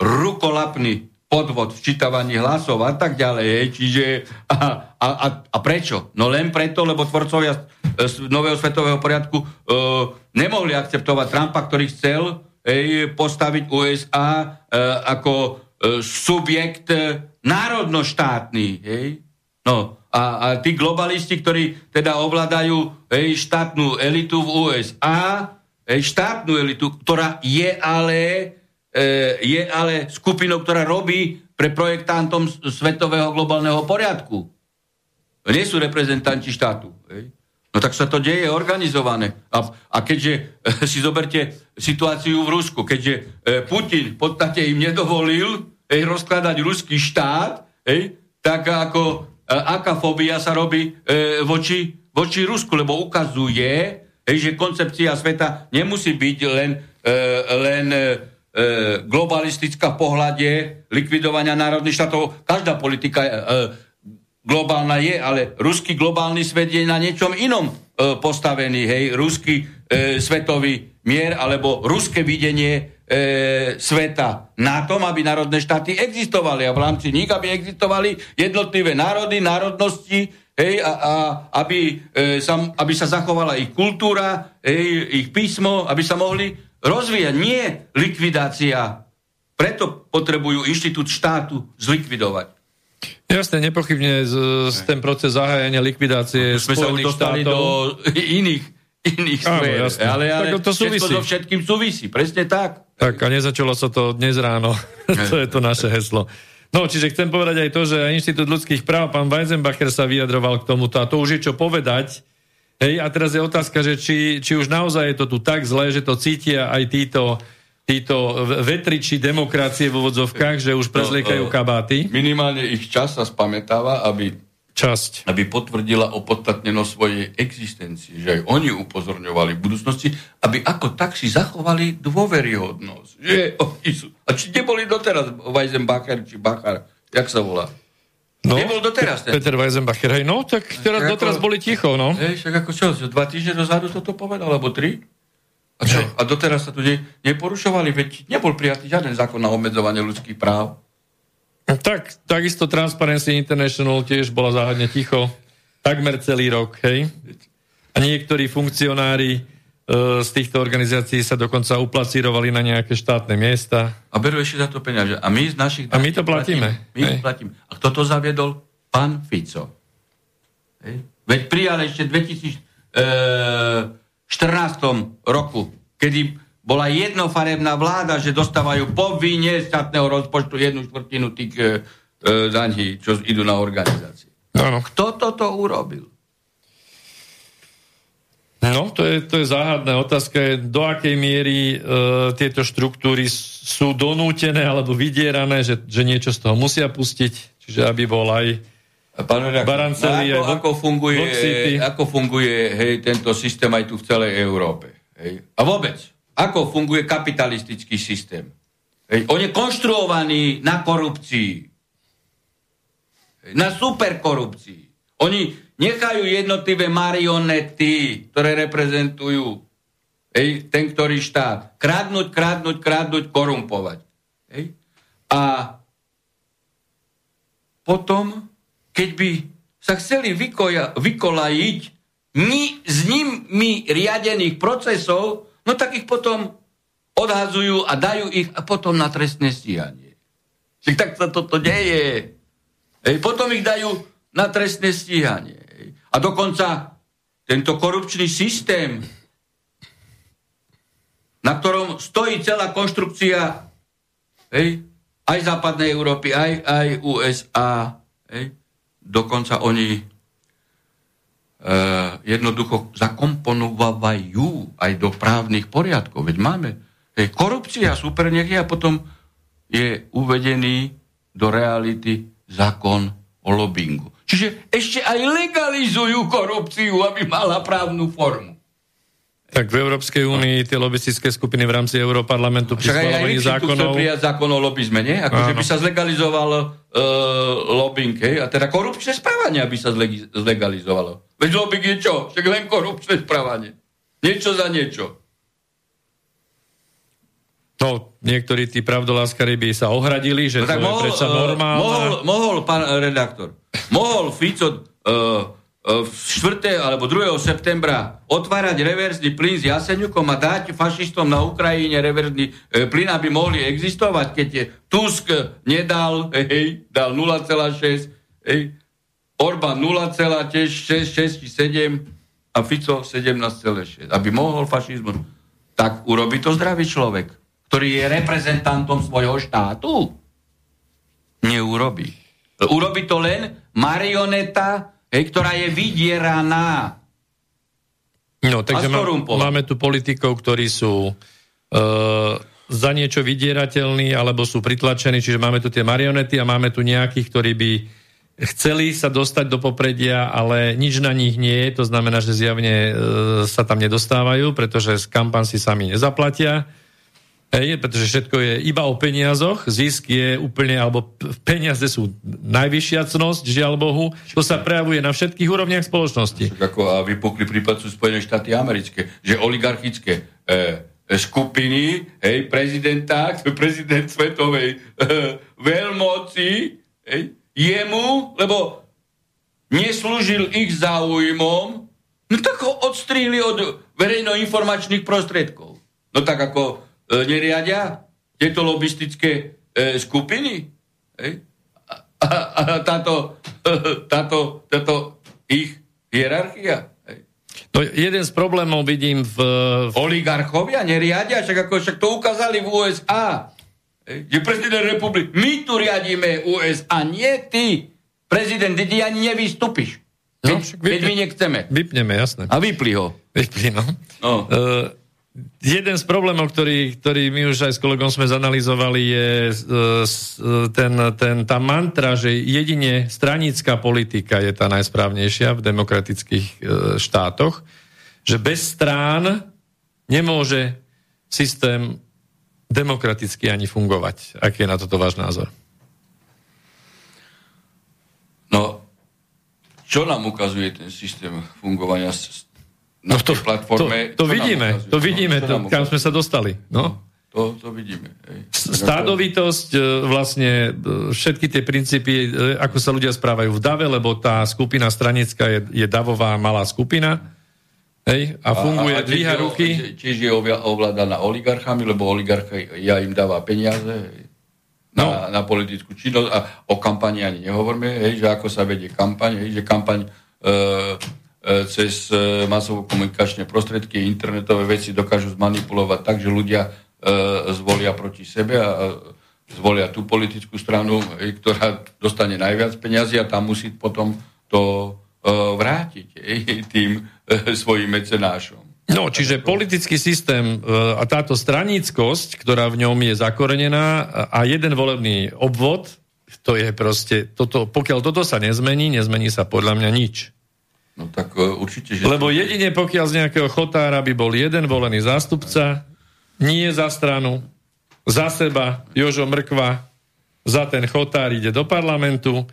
rukolapný podvod v čítavaní hlasov a tak ďalej. Hej. Čiže a, a, a, a prečo? No len preto, lebo tvorcovia nového svetového poriadku e, nemohli akceptovať Trumpa, ktorý chcel hej, postaviť USA e, ako E, subjekt e, národnoštátny. Hej? No, a, a tí globalisti, ktorí teda ovládajú hej, štátnu elitu v USA, hej, štátnu elitu, ktorá je ale, e, je ale skupinou, ktorá robí pre projektantom svetového globálneho poriadku. Nie sú reprezentanti štátu. Hej. No tak sa to deje organizované. A, a keďže e, si zoberte situáciu v Rusku, keďže e, Putin v podstate im nedovolil hej, rozkladať ruský štát, hej, tak ako e, aká fóbia sa robí e, voči, voči Rusku, lebo ukazuje, hej, že koncepcia sveta nemusí byť len, e, len e, globalistická pohľade likvidovania národných štátov. Každá politika e, globálna je, ale ruský globálny svet je na niečom inom e, postavený. Hej, ruský e, svetový mier alebo ruské videnie e, sveta na tom, aby národné štáty existovali a v rámci nich, aby existovali jednotlivé národy, národnosti, hej, a, a aby, e, sa, aby sa zachovala ich kultúra, hej, ich písmo, aby sa mohli rozvíjať. Nie likvidácia. Preto potrebujú inštitút štátu zlikvidovať. Jasne, nepochybne z, z ten proces zahájania likvidácie no, sme Spojených sa štátov... do iných iných sfér. Ale, ale tak to súvisí. so všetkým súvisí, presne tak. Tak a nezačalo sa to dnes ráno. (laughs) to je to naše heslo. No, čiže chcem povedať aj to, že Inštitút ľudských práv, pán Weizenbacher sa vyjadroval k tomuto a to už je čo povedať. Hej, a teraz je otázka, že či, či už naozaj je to tu tak zlé, že to cítia aj títo, títo vetriči demokracie v úvodzovkách, že už prezliekajú no, kabáty. Minimálne ich čas sa spamätáva, aby časť. Aby potvrdila opodstatnenosť svojej existencie, že aj oni upozorňovali v budúcnosti, aby ako tak si zachovali dôveryhodnosť. Že oni sú. A či neboli doteraz Weizenbacher či Bachar, jak sa volá? No, Nebol doteraz ten. Peter Weizenbacher, hej, no, tak teraz tak doteraz ako, boli ticho, no. Hej, však ako čo, dva týždne dozadu toto povedal, alebo tri? A, čo? a doteraz sa tu ne, neporušovali, veď nebol prijatý žiaden zákon na obmedzovanie ľudských práv. Tak, takisto Transparency International tiež bola záhadne ticho. Takmer celý rok, hej. A niektorí funkcionári e, z týchto organizácií sa dokonca uplacírovali na nejaké štátne miesta. A berú ešte za to peniaze. A my z našich... A my to platíme. platíme. My hej. platíme. A kto to zaviedol? Pán Fico. Hej. Veď prijal ešte 2000... E, 14. roku, kedy bola jednofarebná vláda, že dostávajú povinne štátneho rozpočtu jednu štvrtinu tých e, e, daní, čo idú na organizácie. Ano. Kto toto urobil? No, to je, to je záhadná otázka, do akej miery e, tieto štruktúry sú donútené alebo vydierané, že, že niečo z toho musia pustiť, čiže aby bol aj Pán Baranceli, ako, ako, funguje, ako funguje hej, tento systém aj tu v celej Európe? Hej? A vôbec, ako funguje kapitalistický systém. Hej. On je konštruovaný na korupcii. Hej. Na superkorupcii. Oni nechajú jednotlivé marionety, ktoré reprezentujú hej, ten, ktorý štát. Kradnúť, kradnúť, kradnúť, korumpovať. Hej. A potom, keď by sa chceli vykoja, vykolajiť ni, s nimi riadených procesov, no tak ich potom odhazujú a dajú ich a potom na trestné stíhanie. Čiže tak sa toto deje. Ej, potom ich dajú na trestné stíhanie. Ej. A dokonca tento korupčný systém, na ktorom stojí celá konštrukcia ej, aj západnej Európy, aj, aj USA, ej, dokonca oni jednoducho zakomponovajú aj do právnych poriadkov. Veď máme hej, korupcia, super, nech je, a potom je uvedený do reality zákon o lobbingu. Čiže ešte aj legalizujú korupciu, aby mala právnu formu. Tak v Európskej únii tie lobistické skupiny v rámci Európarlamentu pri schvalovaní zákonov... Však aj zákon o lobizme, nie? Akože by sa zlegalizoval uh, lobbying, hej? A teda korupčné správanie by sa zlegalizovalo. Veď lobbying je čo? Však len korupčné správanie. Niečo za niečo. No, niektorí tí pravdoláskari by sa ohradili, že no, to mohol, je predsa eh, normálne. Mohol, mohol, pán redaktor, mohol Fico uh, 4. alebo 2. septembra otvárať reverzný plyn s Jaseňukom a dať fašistom na Ukrajine reverzný e, plyn, aby mohli existovať, keď je Tusk nedal, hej, dal 0,6, hej, Orbán 0,6, 7 a Fico 17,6. Aby mohol fašizmus. Tak urobí to zdravý človek, ktorý je reprezentantom svojho štátu. Neurobí. Urobí to len marioneta hej, ktorá je vydieraná. No, takže má, máme tu politikov, ktorí sú uh, za niečo vydierateľní, alebo sú pritlačení, čiže máme tu tie marionety a máme tu nejakých, ktorí by chceli sa dostať do popredia, ale nič na nich nie je, to znamená, že zjavne uh, sa tam nedostávajú, pretože z kampan si sami nezaplatia Hej, pretože všetko je iba o peniazoch, zisk je úplne, alebo peniaze sú najvyššia cnosť, žiaľ Bohu, to sa prejavuje na všetkých úrovniach spoločnosti. Ako a vypukli prípad sú Spojené štáty americké, že oligarchické e, skupiny, hej, prezidenta, (laughs) prezident svetovej e, veľmoci, hej, jemu, lebo neslúžil ich záujmom, no tak ho odstríli od verejnoinformačných prostriedkov. No tak ako e, neriadia tieto lobistické e, skupiny? Hej? A, a, a táto, e, (laughs) táto, táto ich hierarchia? No, jeden z problémov vidím v... Oligarchovia neriadia, však ako však to ukázali v USA. Že prezident republiky, my tu riadíme USA, nie ty. Prezident, ty ani nevystúpiš. No, keď, vypne, keď my nechceme. Vypneme, jasné. A vypli ho. Vypli, no. no. Uh, jeden z problémov, ktorý, ktorý my už aj s kolegom sme zanalizovali, je e, ten, ten, tá mantra, že jedine stranická politika je tá najsprávnejšia v demokratických e, štátoch, že bez strán nemôže systém demokraticky ani fungovať. Aký je na toto váš názor? No, čo nám ukazuje ten systém fungovania na no to, platforme. To, to vidíme, to vidíme, to, kam sme sa dostali. No. To, to vidíme. Hej. Stádovitosť, e, vlastne e, všetky tie princípy, e, ako sa ľudia správajú v dave, lebo tá skupina stranická je, je davová malá skupina, hej, a funguje, a, a dvíha ruky. Čiže je ovládaná oligarchami, lebo oligarcha ja im dáva peniaze na, no. na politickú činnosť a o kampani ani nehovorme, hej, že ako sa vedie kampaň, hej, že kampaň E, cez e, masovo komunikačné prostriedky, internetové veci dokážu zmanipulovať tak, že ľudia e, zvolia proti sebe a zvolia tú politickú stranu, ktorá dostane najviac peniazy a tam musí potom to vrátiť tým svojim mecenášom. No, čiže politický systém a táto straníckosť, ktorá v ňom je zakorenená a jeden volebný obvod, to je proste, toto, pokiaľ toto sa nezmení, nezmení sa podľa mňa nič. No tak uh, určite, že... Lebo jedine pokiaľ z nejakého chotára by bol jeden volený zástupca, nie za stranu, za seba, Jožo Mrkva, za ten chotár ide do parlamentu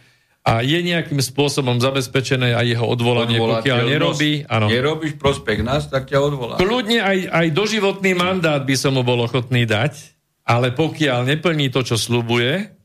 a je nejakým spôsobom zabezpečené aj jeho odvolanie, pokiaľ nerobí. Áno. Nerobíš prospech nás, tak ťa odvolá. Kľudne aj, aj doživotný mandát by som mu bol ochotný dať, ale pokiaľ neplní to, čo slubuje,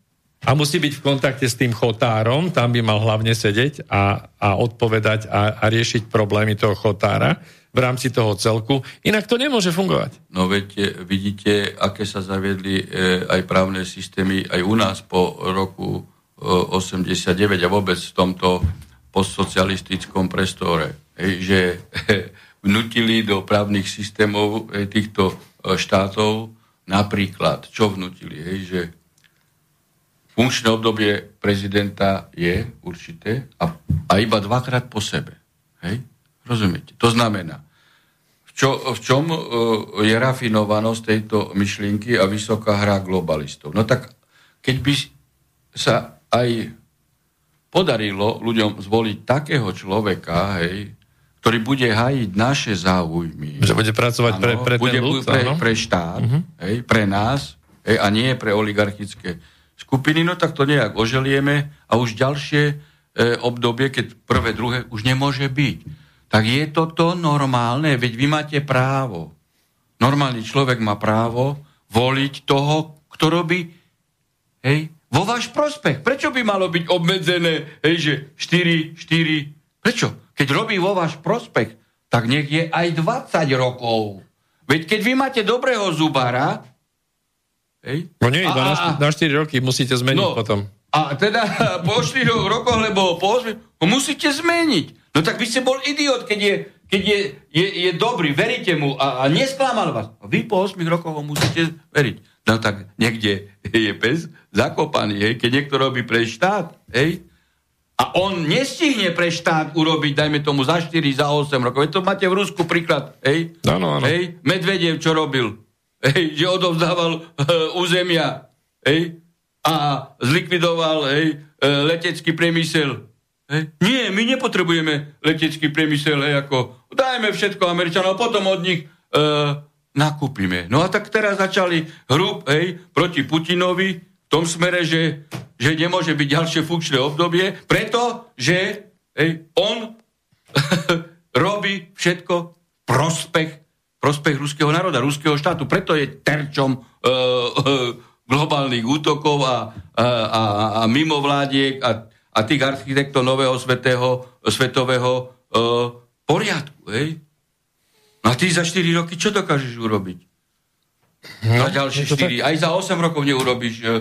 a musí byť v kontakte s tým chotárom, tam by mal hlavne sedieť a, a odpovedať a, a riešiť problémy toho chotára v rámci toho celku. Inak to nemôže fungovať. No veď vidíte, aké sa zaviedli e, aj právne systémy aj u nás po roku e, 89 a vôbec v tomto postsocialistickom prestore. E, že e, vnutili do právnych systémov e, týchto e, štátov napríklad, čo vnutili, hej, že funkčné obdobie prezidenta je určité a, a iba dvakrát po sebe. Hej? Rozumiete? To znamená, v, čo, v čom uh, je rafinovanosť tejto myšlienky a vysoká hra globalistov? No tak, keď by sa aj podarilo ľuďom zvoliť takého človeka, hej, ktorý bude hájiť naše záujmy. Že bude pracovať ano, pre, pre bude, ten ľud, pre, pre štát, uh-huh. hej, pre nás, hej, a nie pre oligarchické skupiny, no tak to nejak oželieme a už ďalšie e, obdobie, keď prvé, druhé, už nemôže byť. Tak je toto normálne, veď vy máte právo. Normálny človek má právo voliť toho, kto robí hej, vo váš prospech. Prečo by malo byť obmedzené, hej, že 4, 4, prečo? Keď robí vo váš prospech, tak nech je aj 20 rokov. Veď keď vy máte dobrého zubára, hej, no nie, a, na, na 4 roky musíte zmeniť no, potom. A teda (laughs) po 4 rokoch, lebo po 8, ho musíte zmeniť. No tak vy ste bol idiot, keď je, keď je, je, je dobrý, veríte mu a, a nesklamal vás. A vy po 8 rokoch ho musíte veriť. No tak niekde je pes zakopaný, hej, keď niekto robí pre štát, hej, a on nestihne pre štát urobiť, dajme tomu, za 4, za 8 rokov. To máte v Rusku príklad, hej? Áno, áno. Hej? Medvedev, čo robil? Hej, že odovzdával uh, územia, hej? A zlikvidoval, hej, uh, letecký priemysel. Hej? Nie, my nepotrebujeme letecký priemysel, hej, ako dajme všetko Američanov, a potom od nich uh, nakúpime. No a tak teraz začali hrub, hej, proti Putinovi v tom smere, že, že nemôže byť ďalšie funkčné obdobie, pretože hej, on (laughs) robí všetko prospech, prospech ruského národa, ruského štátu. Preto je terčom uh, uh, globálnych útokov a, a, a, a mimovládiek a, a tých architektov nového svetého, svetového uh, poriadku. Hej? No a ty za 4 roky čo dokážeš urobiť? No, za ďalšie 4. Tak... Aj za 8 rokov neurobíš e, e,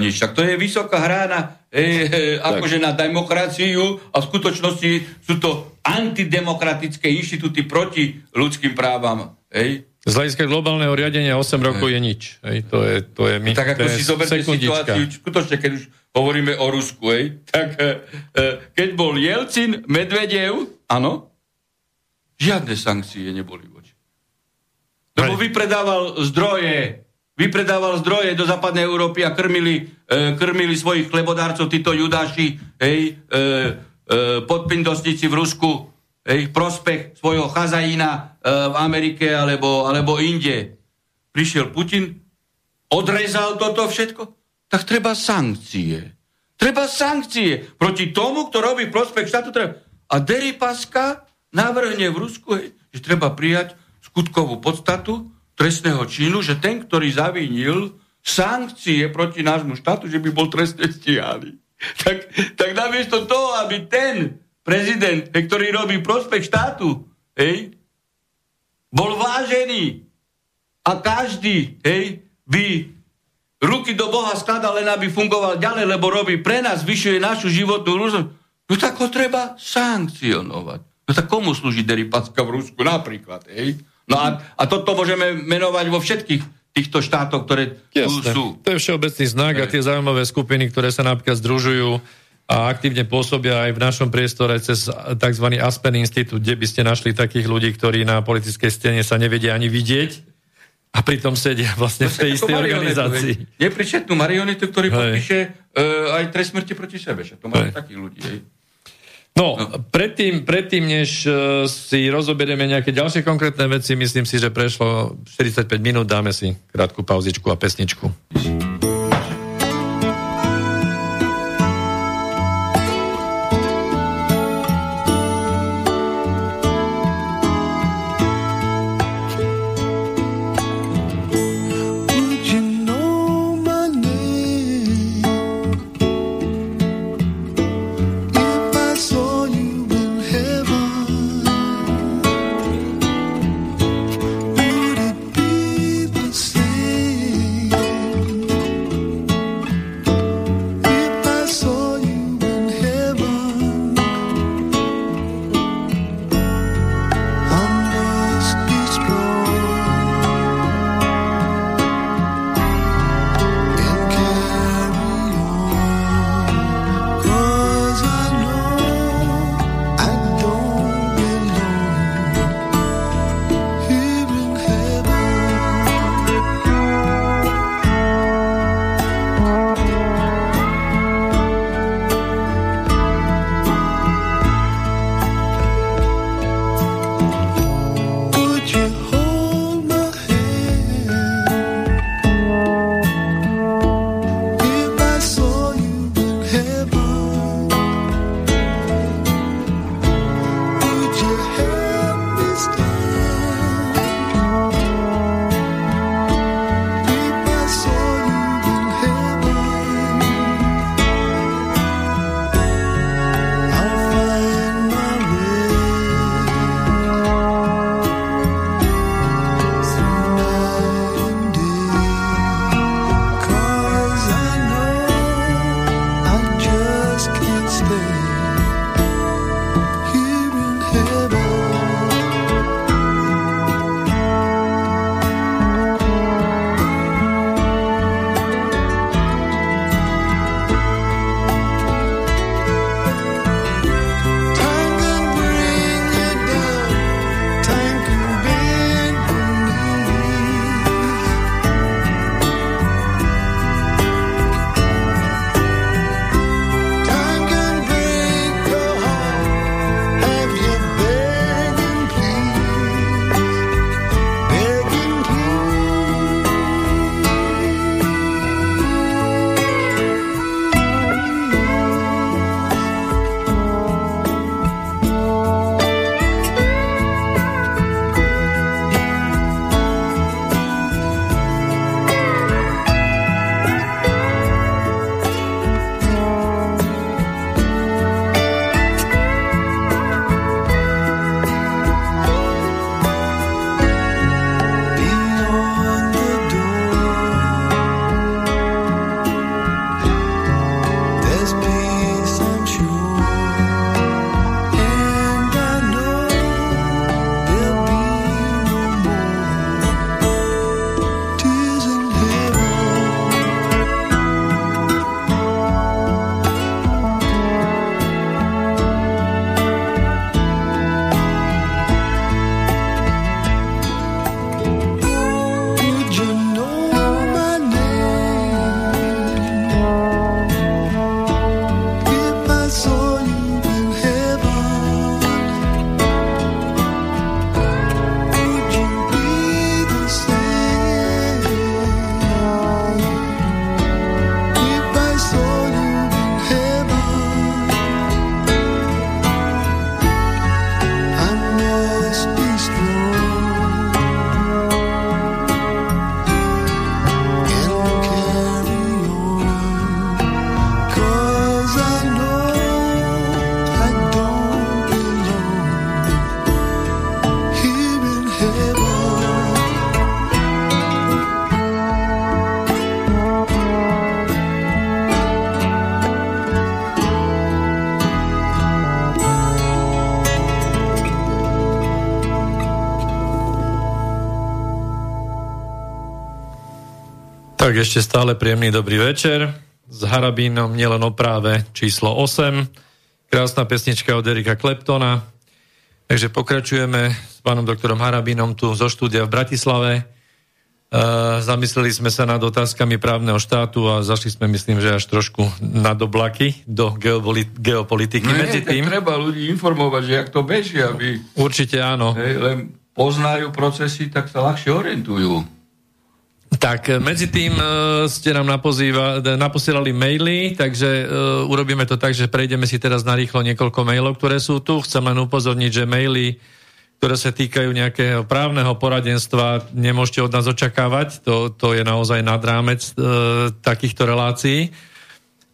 nič. Tak to je vysoká hra na, e, e, akože na demokraciu a v skutočnosti sú to antidemokratické inštitúty proti ľudským právam. Ej? Z hľadiska globálneho riadenia 8 rokov je nič. Ej, to je, to je, my, tak ako si zoberte situáciu, skutočne, keď už hovoríme o Rusku, ej, tak e, e, keď bol Jelcin, Medvedev, áno, Žiadne sankcie neboli voči. Lebo vypredával zdroje, vypredával zdroje do západnej Európy a krmili, e, krmili svojich chlebodárcov, títo judáši, hej, e, e, podpindostníci v Rusku, hej, prospech svojho chazajína e, v Amerike alebo, alebo inde. Prišiel Putin, odrezal toto všetko, tak treba sankcie. Treba sankcie proti tomu, kto robí prospech štátu. Treba. A Deripaska navrhne v Rusku, že treba prijať skutkovú podstatu trestného činu, že ten, ktorý zavínil sankcie proti nášmu štátu, že by bol trestne stíhaný. (laughs) Tak, tak namiesto toho, aby ten prezident, ktorý robí prospech štátu, hej, bol vážený a každý hej, by ruky do Boha skladal len, aby fungoval ďalej, lebo robí pre nás, vyšuje našu životnú rúznosť, no tak ho treba sankcionovať. No tak komu slúži Deripaska v Rusku napríklad, hej? No a, a toto môžeme menovať vo všetkých týchto štátoch, ktoré tu sú. To je všeobecný znak a tie zaujímavé skupiny, ktoré sa napríklad združujú a aktívne pôsobia aj v našom priestore cez tzv. Aspen Institút, kde by ste našli takých ľudí, ktorí na politickej scéne sa nevedia ani vidieť a pritom sedia vlastne v tej istej organizácii. Nepričetnú marionetu, ktorý podpíše uh, aj trest smrti proti sebe. To máme takých ľudí. Hej. No, predtým, predtým, než uh, si rozoberieme nejaké ďalšie konkrétne veci, myslím si, že prešlo 45 minút, dáme si krátku pauzičku a pesničku. Tak ešte stále príjemný dobrý večer. S Harabínom nielen o práve číslo 8. Krásna pesnička od Erika Kleptona. Takže pokračujeme s pánom doktorom Harabínom tu zo štúdia v Bratislave. Uh, zamysleli sme sa nad otázkami právneho štátu a zašli sme, myslím, že až trošku na doblaky do geopolitiky. No Medzi tým... treba ľudí informovať, že jak to beží, aby... Určite áno. Hej, len poznajú procesy, tak sa ľahšie orientujú. Tak, e, medzi tým uh, ste nám napozýva, naposielali maily, takže uh, urobíme to tak, že prejdeme si teraz narýchlo niekoľko mailov, ktoré sú tu. Chcem len upozorniť, že maily, ktoré sa týkajú nejakého právneho poradenstva, nemôžete od nás očakávať. To, to je naozaj nad rámec uh, takýchto relácií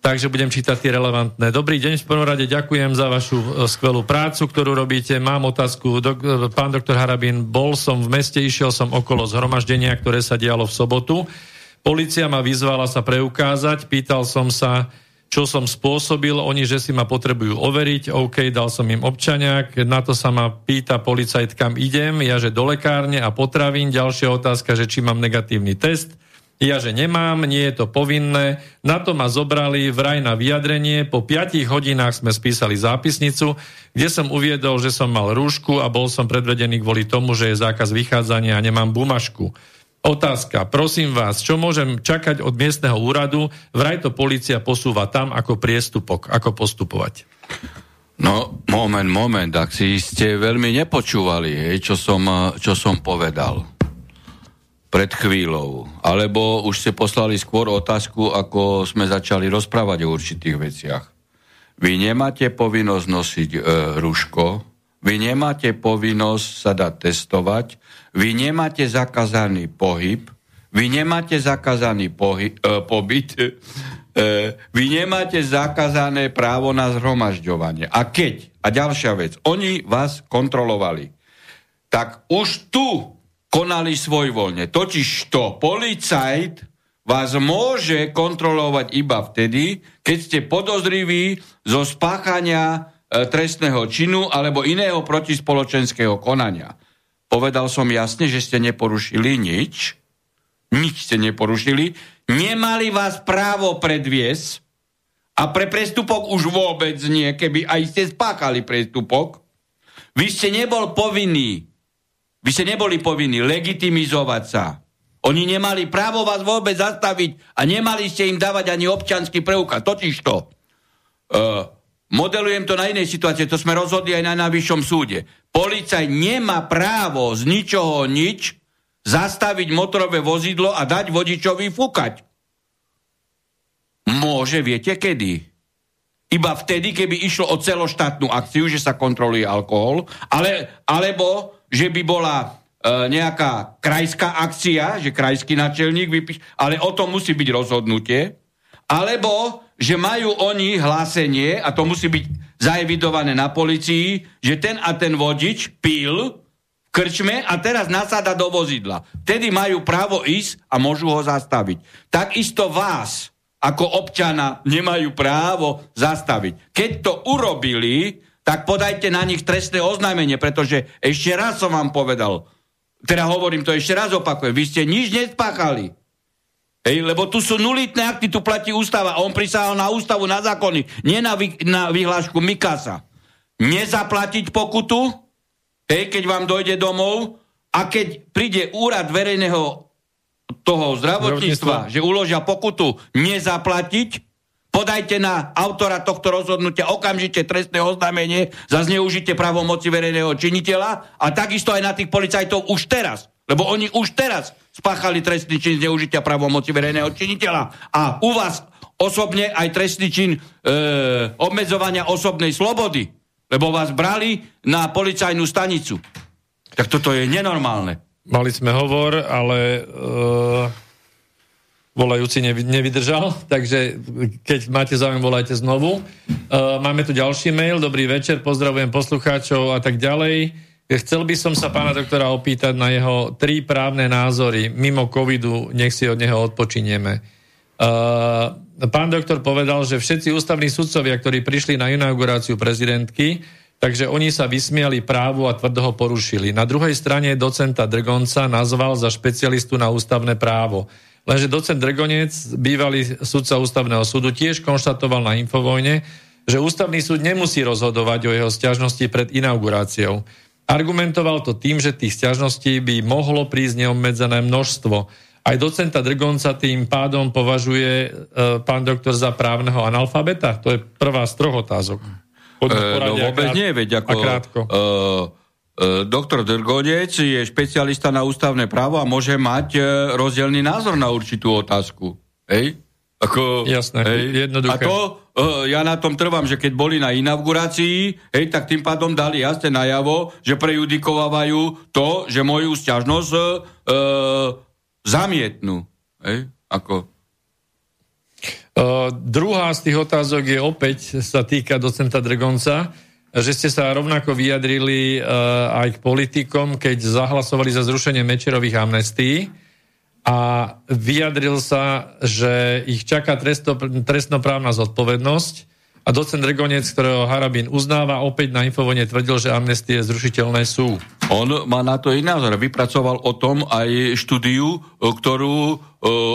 takže budem čítať tie relevantné. Dobrý deň, v prvom rade ďakujem za vašu e, skvelú prácu, ktorú robíte. Mám otázku, dok, e, pán doktor Harabín, bol som v meste, išiel som okolo zhromaždenia, ktoré sa dialo v sobotu. Polícia ma vyzvala sa preukázať, pýtal som sa, čo som spôsobil, oni, že si ma potrebujú overiť, OK, dal som im občaniak, na to sa ma pýta policajt, kam idem, ja že do lekárne a potravín, ďalšia otázka, že či mám negatívny test, ja, že nemám, nie je to povinné. Na to ma zobrali vraj na vyjadrenie. Po 5 hodinách sme spísali zápisnicu, kde som uviedol, že som mal rúšku a bol som predvedený kvôli tomu, že je zákaz vychádzania a nemám bumašku. Otázka, prosím vás, čo môžem čakať od miestneho úradu? Vraj to policia posúva tam ako priestupok. Ako postupovať? No, moment, moment, ak si ste veľmi nepočúvali, čo, som, čo som povedal pred chvíľou. Alebo už ste poslali skôr otázku, ako sme začali rozprávať o určitých veciach. Vy nemáte povinnosť nosiť e, ruško, vy nemáte povinnosť sa dať testovať, vy nemáte zakázaný pohyb, vy nemáte zakázaný pohy- e, pobyt, e, vy nemáte zakázané právo na zhromažďovanie. A keď, a ďalšia vec, oni vás kontrolovali, tak už tu konali svojvoľne. Totiž to policajt vás môže kontrolovať iba vtedy, keď ste podozriví zo spáchania e, trestného činu alebo iného protispoločenského konania. Povedal som jasne, že ste neporušili nič. Nič ste neporušili. Nemali vás právo predviesť a pre prestupok už vôbec nie, keby aj ste spáchali prestupok. Vy ste nebol povinný vy ste neboli povinní legitimizovať sa. Oni nemali právo vás vôbec zastaviť a nemali ste im dávať ani občanský preukaz. Totiž to. Uh, modelujem to na inej situácie, to sme rozhodli aj na najvyššom súde. Policaj nemá právo z ničoho nič zastaviť motorové vozidlo a dať vodičovi fúkať. Môže, viete kedy? Iba vtedy, keby išlo o celoštátnu akciu, že sa kontroluje alkohol, ale, alebo že by bola e, nejaká krajská akcia, že krajský načelník vypíš, ale o tom musí byť rozhodnutie, alebo že majú oni hlásenie, a to musí byť zaevidované na policii, že ten a ten vodič pil v krčme a teraz nasada do vozidla. Vtedy majú právo ísť a môžu ho zastaviť. Takisto vás, ako občana, nemajú právo zastaviť. Keď to urobili, tak podajte na nich trestné oznámenie, pretože ešte raz som vám povedal, teda hovorím to ešte raz opakujem, vy ste nič nespáchali. Hej, lebo tu sú nulitné akty, tu platí ústava on prisahal na ústavu, na zákony, nie na, vy, na vyhlášku Mikasa. Nezaplatiť pokutu, hej, keď vám dojde domov a keď príde úrad verejného toho zdravotníctva, zdravotníctva. že uložia pokutu, nezaplatiť, Podajte na autora tohto rozhodnutia okamžite trestné oznámenie za zneužitie právomoci verejného činiteľa a takisto aj na tých policajtov už teraz. Lebo oni už teraz spáchali trestný čin zneužitia právomoci verejného činiteľa. A u vás osobne aj trestný čin e, obmedzovania osobnej slobody. Lebo vás brali na policajnú stanicu. Tak toto je nenormálne. Mali sme hovor, ale... E volajúci nevydržal, takže keď máte záujem, volajte znovu. Uh, máme tu ďalší mail, dobrý večer, pozdravujem poslucháčov a tak ďalej. Chcel by som sa pána doktora opýtať na jeho tri právne názory mimo covidu, nech si od neho odpočinieme. Uh, pán doktor povedal, že všetci ústavní sudcovia, ktorí prišli na inauguráciu prezidentky, takže oni sa vysmiali právu a tvrdo ho porušili. Na druhej strane docenta Drgonca nazval za špecialistu na ústavné právo. Lenže docent Drgonec, bývalý sudca ústavného súdu, tiež konštatoval na Infovojne, že ústavný súd nemusí rozhodovať o jeho stiažnosti pred inauguráciou. Argumentoval to tým, že tých stiažností by mohlo prísť neobmedzené množstvo. Aj docenta Drgonca tým pádom považuje e, pán doktor za právneho analfabeta? To je prvá z troch otázok. e, no vôbec krát, nie, veď ako... E, E, doktor Drgonec je špecialista na ústavné právo a môže mať e, rozdielný názor na určitú otázku. Hej? Ako, Jasné, hej? jednoduché. A to, uh, ja na tom trvám, že keď boli na inaugurácii, hej, tak tým pádom dali jasne najavo, že prejudikovávajú to, že moju sťažnosť uh, zamietnú. Hej? Ako... Uh, druhá z tých otázok je opäť, sa týka docenta Dregonca že ste sa rovnako vyjadrili uh, aj k politikom, keď zahlasovali za zrušenie Mečerových amnestí a vyjadril sa, že ich čaká tresto, trestnoprávna zodpovednosť a docent Regonec, ktorého Harabín uznáva, opäť na Infovone tvrdil, že amnestie zrušiteľné sú. On má na to iný názor. Vypracoval o tom aj štúdiu, ktorú uh,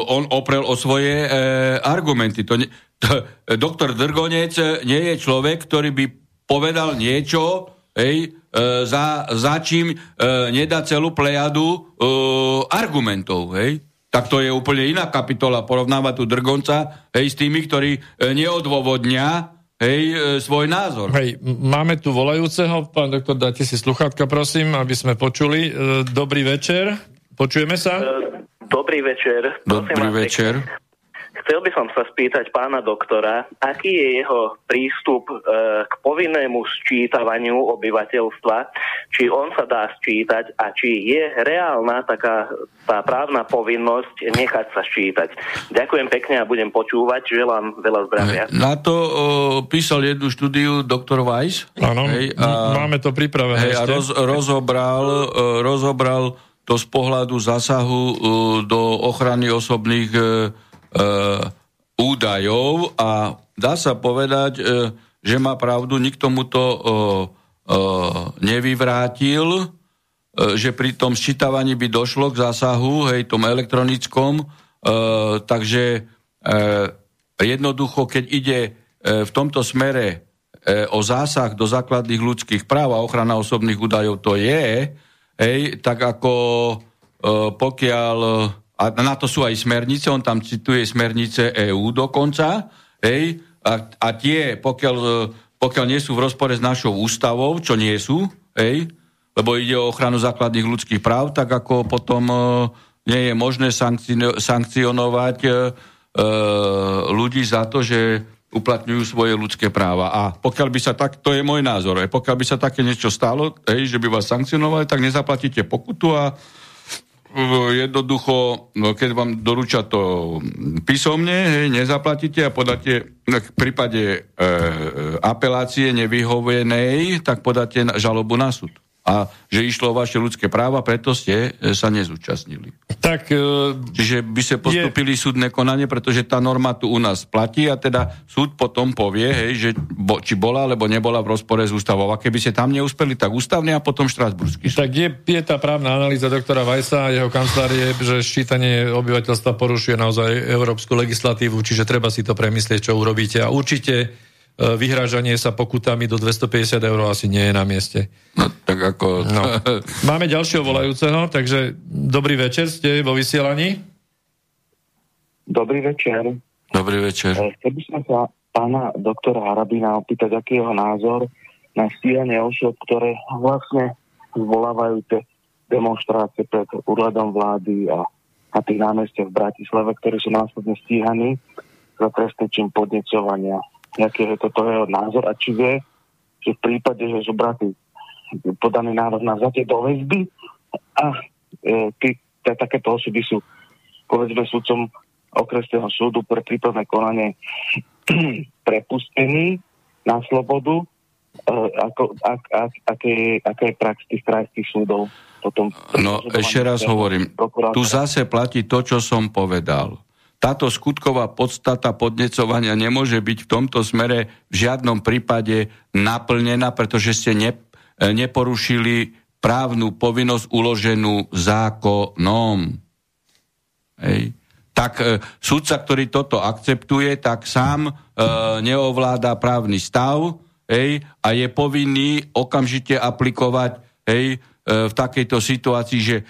on oprel o svoje uh, argumenty. To ne, to, (laughs) doktor Drgonec nie je človek, ktorý by povedal niečo, hej, e, za, za čím e, nedá celú plejadu e, argumentov, hej. Tak to je úplne iná kapitola, porovnáva tu Drgonca hej, s tými, ktorí e, neodôvodnia hej, e, svoj názor. Hej, máme tu volajúceho, pán doktor, dajte si sluchátka, prosím, aby sme počuli. E, dobrý večer, počujeme sa? Dobrý večer. Dobrý večer. Chcel by som sa spýtať pána doktora, aký je jeho prístup e, k povinnému sčítavaniu obyvateľstva, či on sa dá sčítať a či je reálna taká tá právna povinnosť nechať sa sčítať. Ďakujem pekne a budem počúvať. Želám veľa zdravia. Na to o, písal jednu štúdiu doktor Weiss. Áno, máme to pripravené hej, A roz, rozobral, e, rozobral to z pohľadu zásahu e, do ochrany osobných E, údajov a dá sa povedať, e, že má pravdu, nikto mu to e, nevyvrátil, že pri tom sčítavaní by došlo k zásahu, hej, tom elektronickom, takže jednoducho, keď ide v tomto smere o zásah do základných ľudských práv a ochrana osobných údajov to je, hej, tak ako pokiaľ a na to sú aj smernice, on tam cituje smernice EÚ dokonca, hej, a, a tie, pokiaľ, pokiaľ nie sú v rozpore s našou ústavou, čo nie sú, hej, lebo ide o ochranu základných ľudských práv, tak ako potom e, nie je možné sankcionovať e, e, ľudí za to, že uplatňujú svoje ľudské práva. A pokiaľ by sa tak, to je môj názor, aj pokiaľ by sa také niečo stalo, hej, že by vás sankcionovali, tak nezaplatíte pokutu a jednoducho, no keď vám doruča to písomne, hej, nezaplatíte a podáte v prípade e, apelácie nevyhovenej, tak podáte žalobu na súd a že išlo o vaše ľudské práva, preto ste e, sa nezúčastnili. Tak, e, Čiže by ste postupili je... súdne konanie, pretože tá norma tu u nás platí a teda súd potom povie, hej, že bo, či bola alebo nebola v rozpore s ústavou. A keby ste tam neúspeli, tak ústavne a potom štrasburský súd. Tak je, je tá právna analýza doktora Vajsa a jeho kancelárie, že ščítanie obyvateľstva porušuje naozaj európsku legislatívu, čiže treba si to premyslieť, čo urobíte. A určite vyhrážanie sa pokutami do 250 eur asi nie je na mieste. No, tak ako... No. Máme ďalšieho volajúceho, takže dobrý večer, ste vo vysielaní. Dobrý večer. Dobrý večer. E, chcel by som sa pána doktora Harabina opýtať, aký je jeho názor na stíhanie osob, ktoré vlastne zvolávajú tie demonstrácie pred úradom vlády a na tých námestiach v Bratislave, ktorí sú následne stíhaní za trestný čin podnecovania nejaký je toto jeho názor a či vie, že v prípade, že zobratý podaný návrh na vzatie do väzby a e, tí, takéto osoby sú povedzme súdcom okresného súdu pre prípadné konanie (clears throat) prepustení na slobodu, e, ako, ak, ak, aké, aké je prax tých krajských súdov potom. No ešte raz hovorím, tu zase platí to, čo som povedal táto skutková podstata podnecovania nemôže byť v tomto smere v žiadnom prípade naplnená, pretože ste ne, e, neporušili právnu povinnosť uloženú zákonom. Hej. tak e, sudca, ktorý toto akceptuje, tak sám e, neovláda právny stav hej, a je povinný okamžite aplikovať hej, e, v takejto situácii, že e,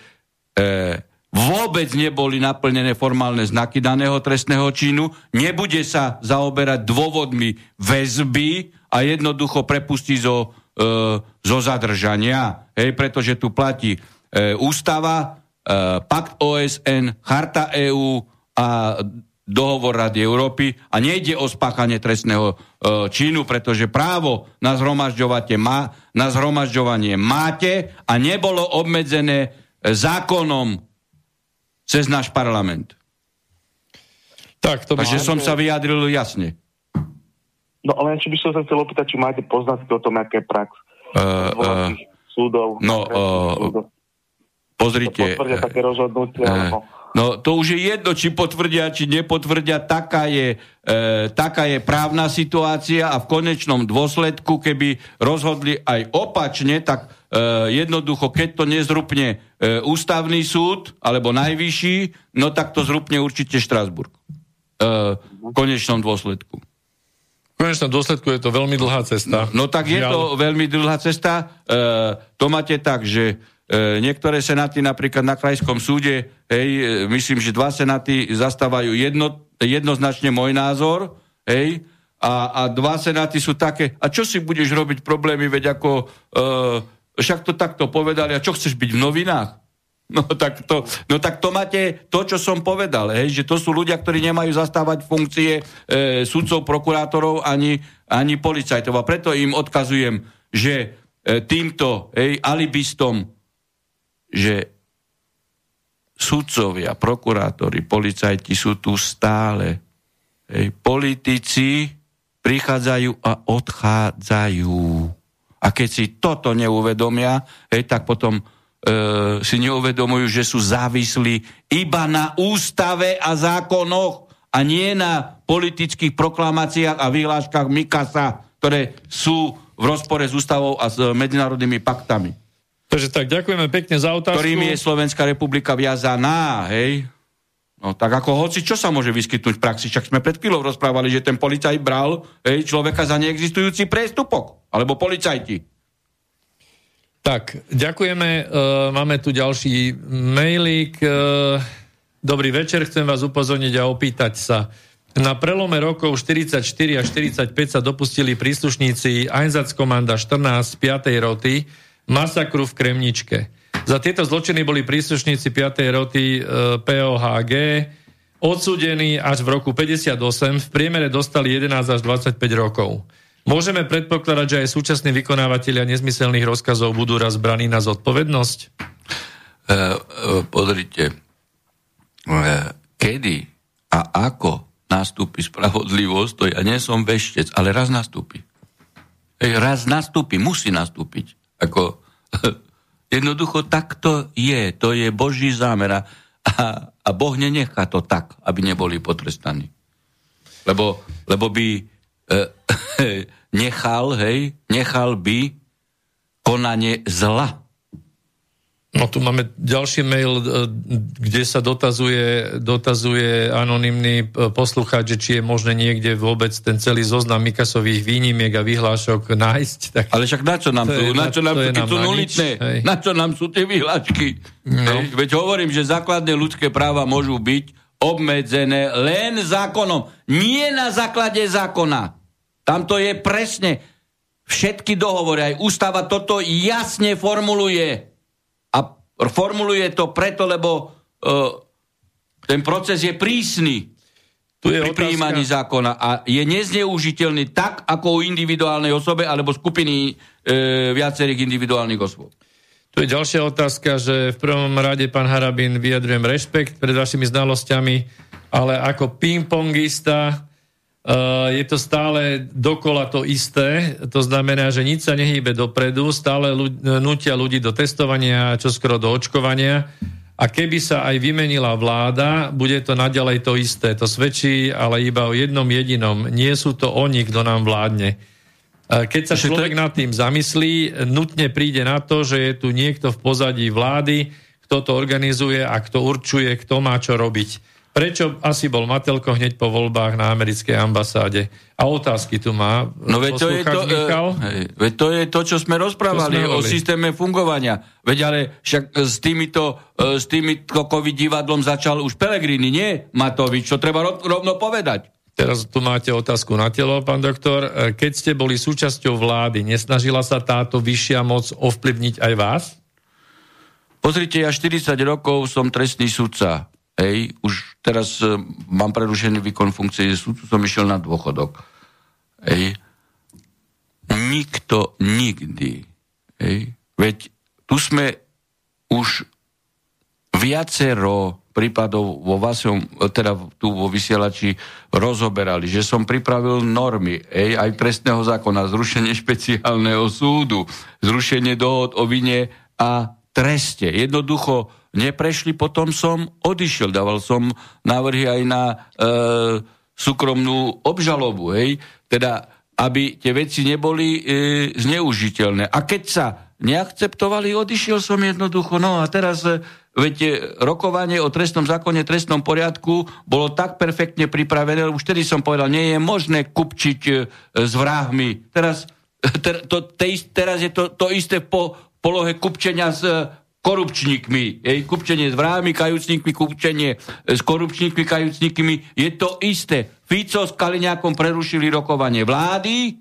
vôbec neboli naplnené formálne znaky daného trestného činu, nebude sa zaoberať dôvodmi väzby a jednoducho prepustí zo, e, zo zadržania, hej, pretože tu platí e, ústava, e, pakt OSN, charta EÚ a dohovor Rady Európy. A nejde o spáchanie trestného e, činu, pretože právo na zhromažďovanie, má, na zhromažďovanie máte a nebolo obmedzené zákonom cez náš parlament. Tak, to Takže som sa vyjadril jasne. No ale či by som sa chcel opýtať, či máte poznatky o tom, aké prax uh, uh, súdov. No, uh, pozrite. Potvrdia také rozhodnutia, uh, alebo... No to už je jedno, či potvrdia, či nepotvrdia, taká je, e, taká je právna situácia a v konečnom dôsledku, keby rozhodli aj opačne, tak jednoducho, keď to nezrupne e, ústavný súd alebo najvyšší, no tak to zrupne určite Štrásburg. E, v konečnom dôsledku. V konečnom dôsledku je to veľmi dlhá cesta. No, no tak je to veľmi dlhá cesta. E, to máte tak, že E, niektoré senáty napríklad na krajskom súde, hej, e, myslím, že dva senáty zastávajú jedno, jednoznačne môj názor, hej, a, a dva senáty sú také, a čo si budeš robiť problémy, veď ako, e, však to takto povedali, a čo chceš byť v novinách? No tak, to, no tak to máte to, čo som povedal, hej, že to sú ľudia, ktorí nemajú zastávať funkcie e, sudcov, prokurátorov ani, ani policajtov. A preto im odkazujem, že e, týmto hej, alibistom že sudcovia, prokurátori, policajti sú tu stále. Hej, politici prichádzajú a odchádzajú. A keď si toto neuvedomia, hej, tak potom e, si neuvedomujú, že sú závislí iba na ústave a zákonoch a nie na politických proklamáciách a vyhláškach Mikasa, ktoré sú v rozpore s ústavou a s medzinárodnými paktami. Takže tak, ďakujeme pekne za otázku. Ktorým je Slovenská republika viazaná, hej? No tak ako hoci, čo sa môže vyskytnúť v praxi? Však sme pred chvíľou rozprávali, že ten policajt bral hej, človeka za neexistujúci priestupok. Alebo policajti. Tak, ďakujeme. Uh, máme tu ďalší mailík. Uh, dobrý večer, chcem vás upozorniť a opýtať sa. Na prelome rokov 44 a 45 sa dopustili príslušníci Einsatzkomanda 14 5. roty masakru v Kremničke. Za tieto zločiny boli príslušníci 5. roty e, POHG odsúdení až v roku 58, v priemere dostali 11 až 25 rokov. Môžeme predpokladať, že aj súčasní vykonávateľia nezmyselných rozkazov budú raz braní na zodpovednosť? E, e, pozrite, e, kedy a ako nastúpi spravodlivosť, to ja nie som veštec, ale raz nastúpi. E, raz nastúpi, musí nastúpiť. Ako, (laughs) jednoducho takto je, to je Boží zámer a, a Boh nenechá to tak, aby neboli potrestaní. Lebo, lebo by e, (laughs) nechal, hej, nechal by konanie zla No tu máme ďalší mail, e, kde sa dotazuje, dotazuje anonimný e, poslucháč, že či je možné niekde vôbec ten celý zoznam Mikasových výnimiek a vyhlášok nájsť. Tak Ale však na čo nám to, na čo nám, to, sú nulitné, na čo nám sú tie vyhlášky? No. Veď hovorím, že základné ľudské práva môžu byť obmedzené len zákonom, nie na základe zákona. Tam to je presne všetky dohovory, aj ústava toto jasne formuluje formuluje to preto, lebo uh, ten proces je prísny tu je pri otázka... príjmaní zákona a je nezneužiteľný tak, ako u individuálnej osobe alebo skupiny e, viacerých individuálnych osôb. Tu je ďalšia otázka, že v prvom rade, pán Harabin, vyjadrujem rešpekt pred vašimi znalosťami, ale ako pingpongista Uh, je to stále dokola to isté, to znamená, že nič sa nehýbe dopredu, stále ľudí, nutia ľudí do testovania, čo skoro do očkovania a keby sa aj vymenila vláda, bude to naďalej to isté. To svedčí ale iba o jednom jedinom. Nie sú to oni, kto nám vládne. Keď sa človek nad tým zamyslí, nutne príde na to, že je tu niekto v pozadí vlády, kto to organizuje a kto určuje, kto má čo robiť. prečo asi bol Matelko hneď po voľbách na americkej ambasáde. A otázky tu má. No veď to, je to, hej, veď to je to, čo sme rozprávali čo sme o systéme fungovania. Veď ale však s týmito, s týmito COVID divadlom začal už Pelegrini, nie Matovič, čo treba rovno povedať. Teraz tu máte otázku na telo, pán doktor. Keď ste boli súčasťou vlády, nesnažila sa táto vyššia moc ovplyvniť aj vás? Pozrite, ja 40 rokov som trestný sudca. Hej, už teraz uh, mám prerušený výkon funkcie sudcu, som išiel na dôchodok. Hej. Nikto nikdy. Hej. Veď tu sme už viacero prípadov vo vašom, teda tu vo vysielači rozoberali, že som pripravil normy, ej, aj trestného zákona, zrušenie špeciálneho súdu, zrušenie dohod o vine a treste. Jednoducho neprešli, potom som odišiel. Dával som návrhy aj na e, súkromnú obžalobu, hej, teda aby tie veci neboli e, zneužiteľné. A keď sa neakceptovali, odišiel som jednoducho. No a teraz e, Veď e, rokovanie o trestnom zákone, trestnom poriadku bolo tak perfektne pripravené, už vtedy som povedal, nie je možné kupčiť e, s vrahmi. Teraz, (laughs) ter, to, te, teraz je to, to isté po polohe kupčenia s e, korupčníkmi. Ej, kupčenie s vrahmi, kajúcníkmi, kupčenie s korupčníkmi, kajúcníkmi. Je to isté. Fico s Kaliňákom prerušili rokovanie vlády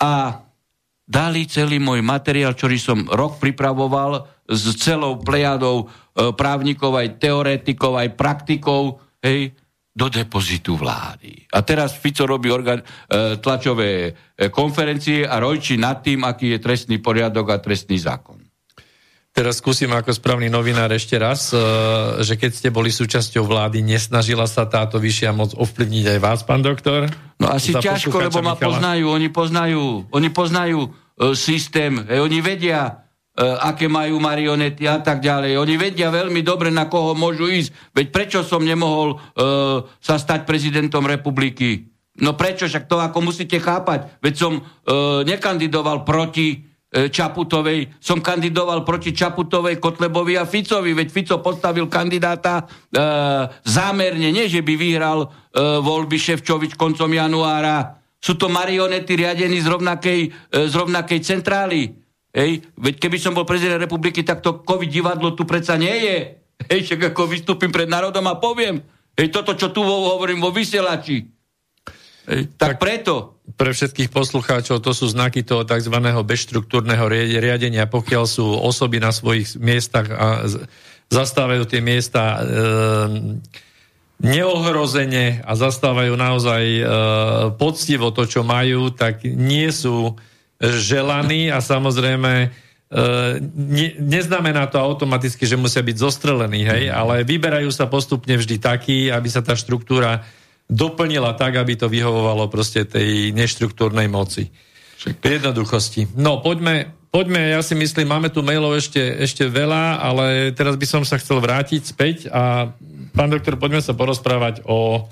a dali celý môj materiál, ktorý som rok pripravoval s celou plejadou právnikov, aj teoretikov, aj praktikov, hej, do depozitu vlády. A teraz Fico robí organ, e, tlačové e, konferencie a rojči nad tým, aký je trestný poriadok a trestný zákon. Teraz skúsim ako správny novinár ešte raz, e, že keď ste boli súčasťou vlády, nesnažila sa táto vyššia moc ovplyvniť aj vás, pán doktor? No asi ťažko, lebo ma Michala. poznajú, oni poznajú, oni poznajú e, systém, e, oni vedia, E, aké majú marionety a tak ďalej. Oni vedia veľmi dobre, na koho môžu ísť. Veď prečo som nemohol uh, sa stať prezidentom republiky? No prečo? Však to ako musíte chápať. Veď som uh, nekandidoval proti Čaputovej, som kandidoval proti Čaputovej, Kotlebovi a Ficovi. Veď Fico postavil kandidáta uh, zámerne, nie že by vyhral uh, voľby Ševčovič koncom januára. Sú to marionety riadení z rovnakej, uh, z rovnakej centrály. Hej, veď keby som bol prezident republiky, tak to COVID divadlo tu predsa nie je. Hej, však ako vystúpim pred národom a poviem. Hej, toto, čo tu hovorím vo vysielači. Hej, tak, tak preto. Pre všetkých poslucháčov to sú znaky toho tzv. bezštruktúrneho riadenia, pokiaľ sú osoby na svojich miestach a zastávajú tie miesta e, neohrozene a zastávajú naozaj e, poctivo to, čo majú, tak nie sú želaní a samozrejme e, ne, neznamená to automaticky, že musia byť zostrelení, hej, ale vyberajú sa postupne vždy takí, aby sa tá štruktúra doplnila tak, aby to vyhovovalo proste tej neštruktúrnej moci. V jednoduchosti. No, poďme, poďme, ja si myslím, máme tu mailov ešte, ešte veľa, ale teraz by som sa chcel vrátiť späť a pán doktor, poďme sa porozprávať o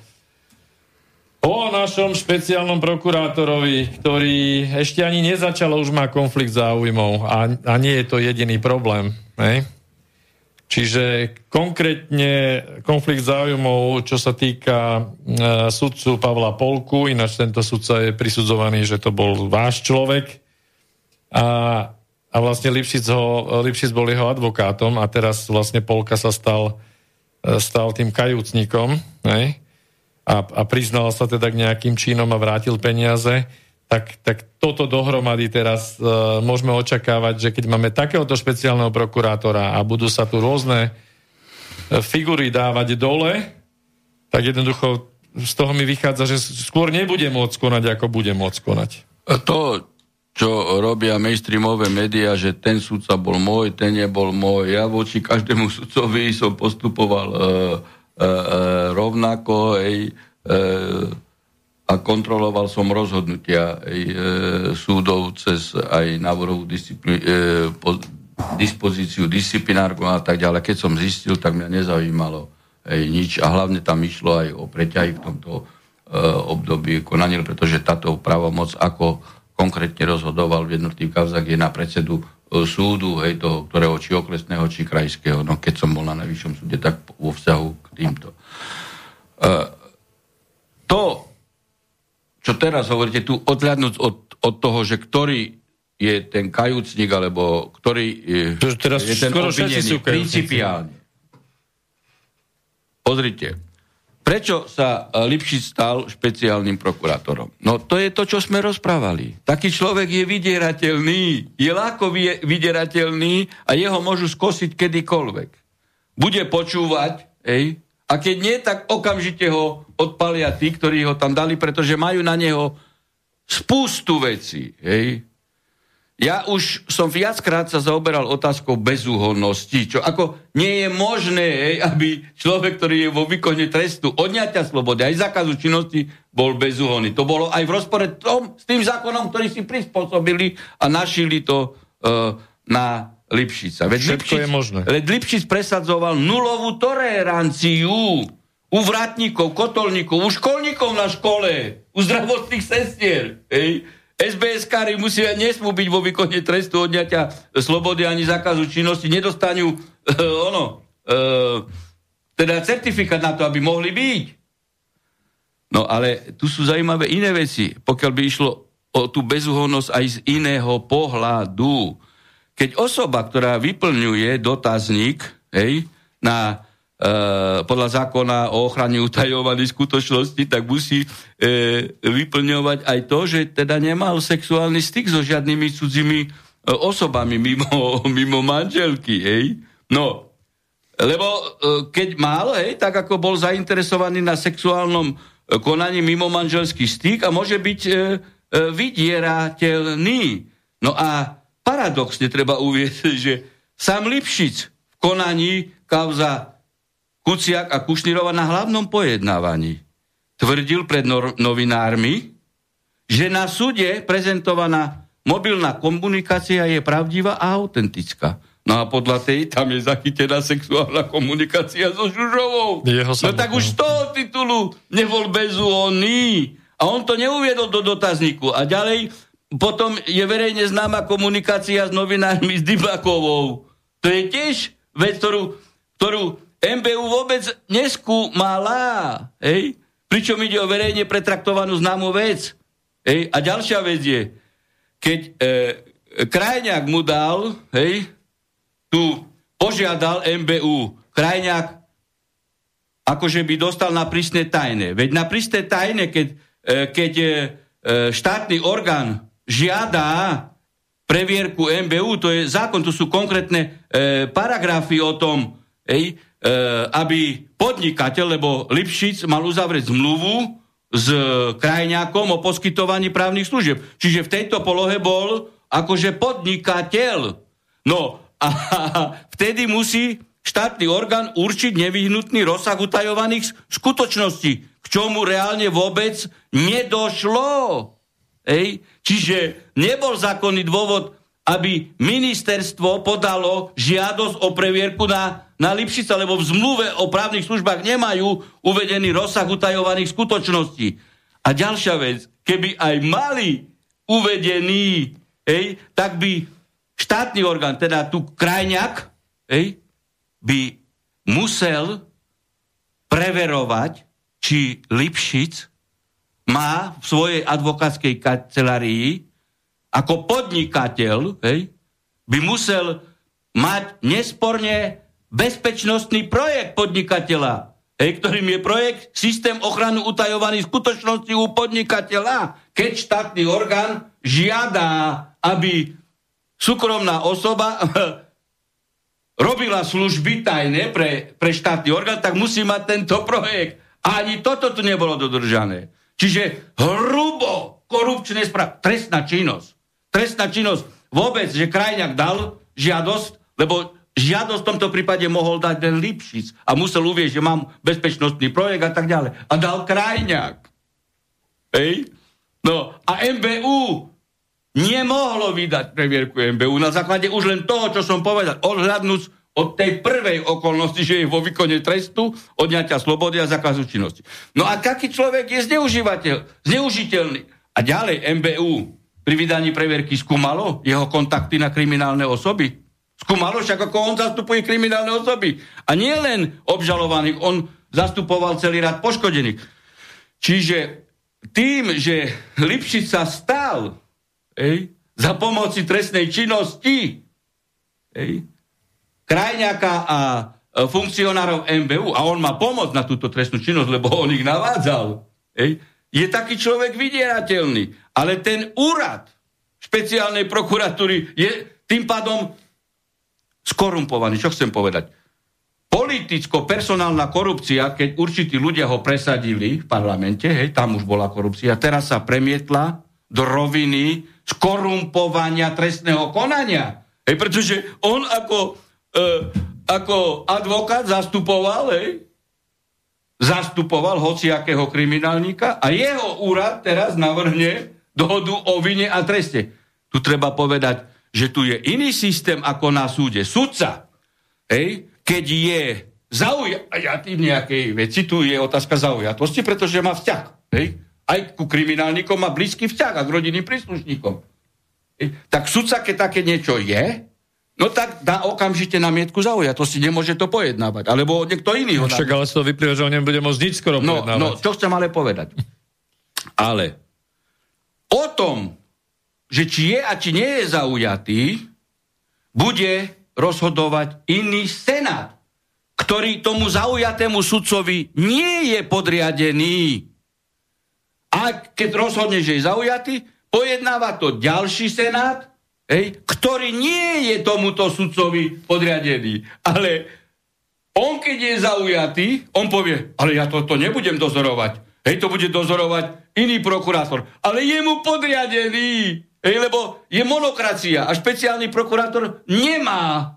O našom špeciálnom prokurátorovi, ktorý ešte ani nezačal, už má konflikt záujmov a, a nie je to jediný problém. Ne? Čiže konkrétne konflikt záujmov, čo sa týka e, sudcu Pavla Polku, ináč tento sudca je prisudzovaný, že to bol váš človek a, a vlastne Lipšic, ho, Lipšic bol jeho advokátom a teraz vlastne Polka sa stal, e, stal tým kajúcnikom. Ne? A, a priznal sa teda k nejakým čínom a vrátil peniaze, tak, tak toto dohromady teraz uh, môžeme očakávať, že keď máme takéhoto špeciálneho prokurátora a budú sa tu rôzne uh, figury dávať dole, tak jednoducho z toho mi vychádza, že skôr nebude môcť konať, ako bude môcť konať. To, čo robia mainstreamové médiá, že ten sudca bol môj, ten nebol môj. Ja voči každému sudcovi som postupoval E, e, rovnako ej, e, a kontroloval som rozhodnutia ej, e, súdov cez aj návrhovú disciplí, e, po, dispozíciu disciplinárku a tak ďalej. Keď som zistil, tak mňa nezaujímalo ej, nič a hlavne tam išlo aj o preťahy v tomto e, období konania, pretože táto právomoc, ako konkrétne rozhodoval v jednotlivých kauzách, je na predsedu súdu, hej, toho, ktorého či okresného, či krajského. No keď som bol na najvyššom súde, tak vo vzťahu k týmto. to, čo teraz hovoríte, tu odhľadnúť od, od toho, že ktorý je ten kajúcnik, alebo ktorý je, teraz je ten obvinený principiálne. Pozrite, prečo sa e, Lipšic stal špeciálnym prokurátorom? No to je to, čo sme rozprávali. Taký človek je vydierateľný, je ľahko vydierateľný a jeho môžu skosiť kedykoľvek. Bude počúvať, ej, a keď nie, tak okamžite ho odpalia tí, ktorí ho tam dali, pretože majú na neho spústu veci. Hej. Ja už som viackrát sa zaoberal otázkou bezúhonnosti, čo ako nie je možné, hej, aby človek, ktorý je vo výkone trestu odňatia slobody, aj zákazu činnosti, bol bezúhonný. To bolo aj v rozpore tom, s tým zákonom, ktorý si prispôsobili a našili to uh, na Lipšica. Veď Všetko Lipšic, je možné. Veď Lipšic presadzoval nulovú toleranciu u vrátnikov, kotolníkov, u školníkov na škole, u zdravotných sestier. Hej. SBS-kári musia, nesmú byť vo výkone trestu odňatia slobody ani zákazu činnosti, nedostanú uh, ono, uh, teda certifikát na to, aby mohli byť. No ale tu sú zaujímavé iné veci. Pokiaľ by išlo o tú bezúhonnosť aj z iného pohľadu, keď osoba, ktorá vyplňuje dotazník hej, na, e, podľa zákona o ochrane utajovaných skutočnosti, tak musí e, vyplňovať aj to, že teda nemal sexuálny styk so žiadnymi cudzími e, osobami mimo, (laughs) mimo manželky. Hej. No, lebo e, keď mal, hej, tak ako bol zainteresovaný na sexuálnom konaní mimo manželský styk a môže byť e, e, vydierateľný. No a paradoxne treba uvieť, (laughs) že sám Lipšic v konaní kauza Kuciak a Kušnirova na hlavnom pojednávaní tvrdil pred novinármi, že na súde prezentovaná mobilná komunikácia je pravdivá a autentická. No a podľa tej tam je zachytená sexuálna komunikácia so Žužovou. Jeho no tak už z toho titulu nebol bezúhonný. A on to neuviedol do dotazníku. A ďalej potom je verejne známa komunikácia s novinármi s Dybakovou. To je tiež vec, ktorú, ktorú MBU vôbec neskúmala. Hej? Pričom ide o verejne pretraktovanú známu vec. Hej? A ďalšia vec je, keď e, Krajňák mu dal, hej, tu požiadal MBU, Krajňák akože by dostal na prísne tajné. Veď na prísne tajné, keď, e, keď e, štátny orgán žiada previerku MBU, to je zákon, tu sú konkrétne e, paragrafy o tom, ej, e, aby podnikateľ, lebo Lipšic mal uzavrieť zmluvu s krajňákom o poskytovaní právnych služieb. Čiže v tejto polohe bol akože podnikateľ. No a (laughs) vtedy musí štátny orgán určiť nevyhnutný rozsah utajovaných skutočností, k čomu reálne vôbec nedošlo. Ej? Čiže nebol zákonný dôvod, aby ministerstvo podalo žiadosť o previerku na, na Lipšica, lebo v zmluve o právnych službách nemajú uvedený rozsah utajovaných skutočností. A ďalšia vec, keby aj mali uvedený, ej, tak by štátny orgán, teda tu krajňak, ej, by musel preverovať, či Lipšic má v svojej advokátskej kancelárii ako podnikateľ hej, by musel mať nesporne bezpečnostný projekt podnikateľa, hej, ktorým je projekt Systém ochranu utajovaných skutočností u podnikateľa. Keď štátny orgán žiada, aby súkromná osoba (laughs) robila služby tajné pre, pre štátny orgán, tak musí mať tento projekt. A ani toto tu nebolo dodržané. Čiže hrubo korupčné správ. Trestná činnosť. Trestná činnosť. Vôbec, že krajňák dal žiadosť, lebo žiadosť v tomto prípade mohol dať ten Lipšic a musel uvieť, že mám bezpečnostný projekt a tak ďalej. A dal krajňák. Hej? No a MBU nemohlo vydať previerku MBU na základe už len toho, čo som povedal, odhľadnúť od tej prvej okolnosti, že je vo výkone trestu, odňatia slobody a zákazu činnosti. No a taký človek je zneužívateľ, zneužiteľný. A ďalej MBU pri vydaní previerky skúmalo jeho kontakty na kriminálne osoby. Skúmalo však, ako on zastupuje kriminálne osoby. A nie len obžalovaných, on zastupoval celý rad poškodených. Čiže tým, že Lipšic sa stal ej, za pomoci trestnej činnosti ej, krajňaka a e, funkcionárov MBU a on má pomoc na túto trestnú činnosť, lebo on ich navádzal, ej, je taký človek vydierateľný. Ale ten úrad špeciálnej prokuratúry je tým pádom skorumpovaný. Čo chcem povedať? Politicko-personálna korupcia, keď určití ľudia ho presadili v parlamente, hej, tam už bola korupcia, teraz sa premietla do roviny skorumpovania trestného konania. Hej, pretože on ako, e, ako advokát zastupoval, hej, zastupoval hociakého kriminálnika a jeho úrad teraz navrhne dohodu o vine a treste. Tu treba povedať, že tu je iný systém ako na súde. Sudca, hej, keď je zaujatý v nejakej veci, tu je otázka zaujatosti, pretože má vzťah. Hej, aj ku kriminálnikom má blízky vzťah a k rodinným príslušníkom. Hej, tak sudca, keď také niečo je, No tak dá okamžite mietku zaujatosti, nemôže to pojednávať. Alebo niekto iný ho... No však ale z toho vyplýva, že on nebude môcť nič skoro no, pojednávať. No, čo chcem ale povedať. Ale o tom, že či je a či nie je zaujatý, bude rozhodovať iný senát, ktorý tomu zaujatému sudcovi nie je podriadený. A keď rozhodne, že je zaujatý, pojednáva to ďalší senát, hej, ktorý nie je tomuto sudcovi podriadený. Ale on, keď je zaujatý, on povie, ale ja toto nebudem dozorovať. Hej, to bude dozorovať iný prokurátor. Ale je mu podriadený. Hej, lebo je monokracia a špeciálny prokurátor nemá,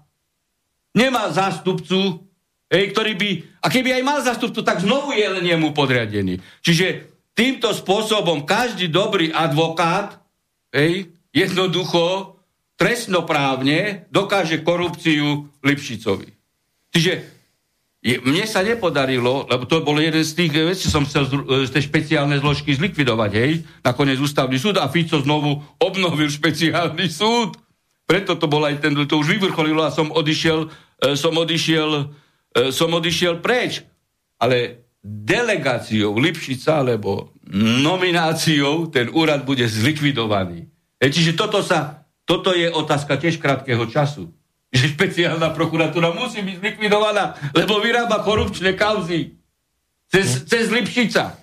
nemá zástupcu, hej, ktorý by, a keby aj mal zástupcu, tak znovu je len jemu podriadený. Čiže týmto spôsobom každý dobrý advokát, hej, jednoducho trestnoprávne dokáže korupciu Lipšicovi. Čiže mne sa nepodarilo, lebo to bol jeden z tých vecí, som chcel z, z tej špeciálne zložky zlikvidovať, hej, nakoniec ústavný súd a Fico znovu obnovil špeciálny súd. Preto to bol aj ten, to už vyvrcholilo a som odišiel, e, som odišiel, e, som odišiel preč. Ale delegáciou Lipšica, alebo nomináciou ten úrad bude zlikvidovaný. E, čiže toto sa, toto je otázka tiež krátkeho času že špeciálna prokuratúra musí byť zlikvidovaná, lebo vyrába korupčné kauzy. Cez, cez Lipšica.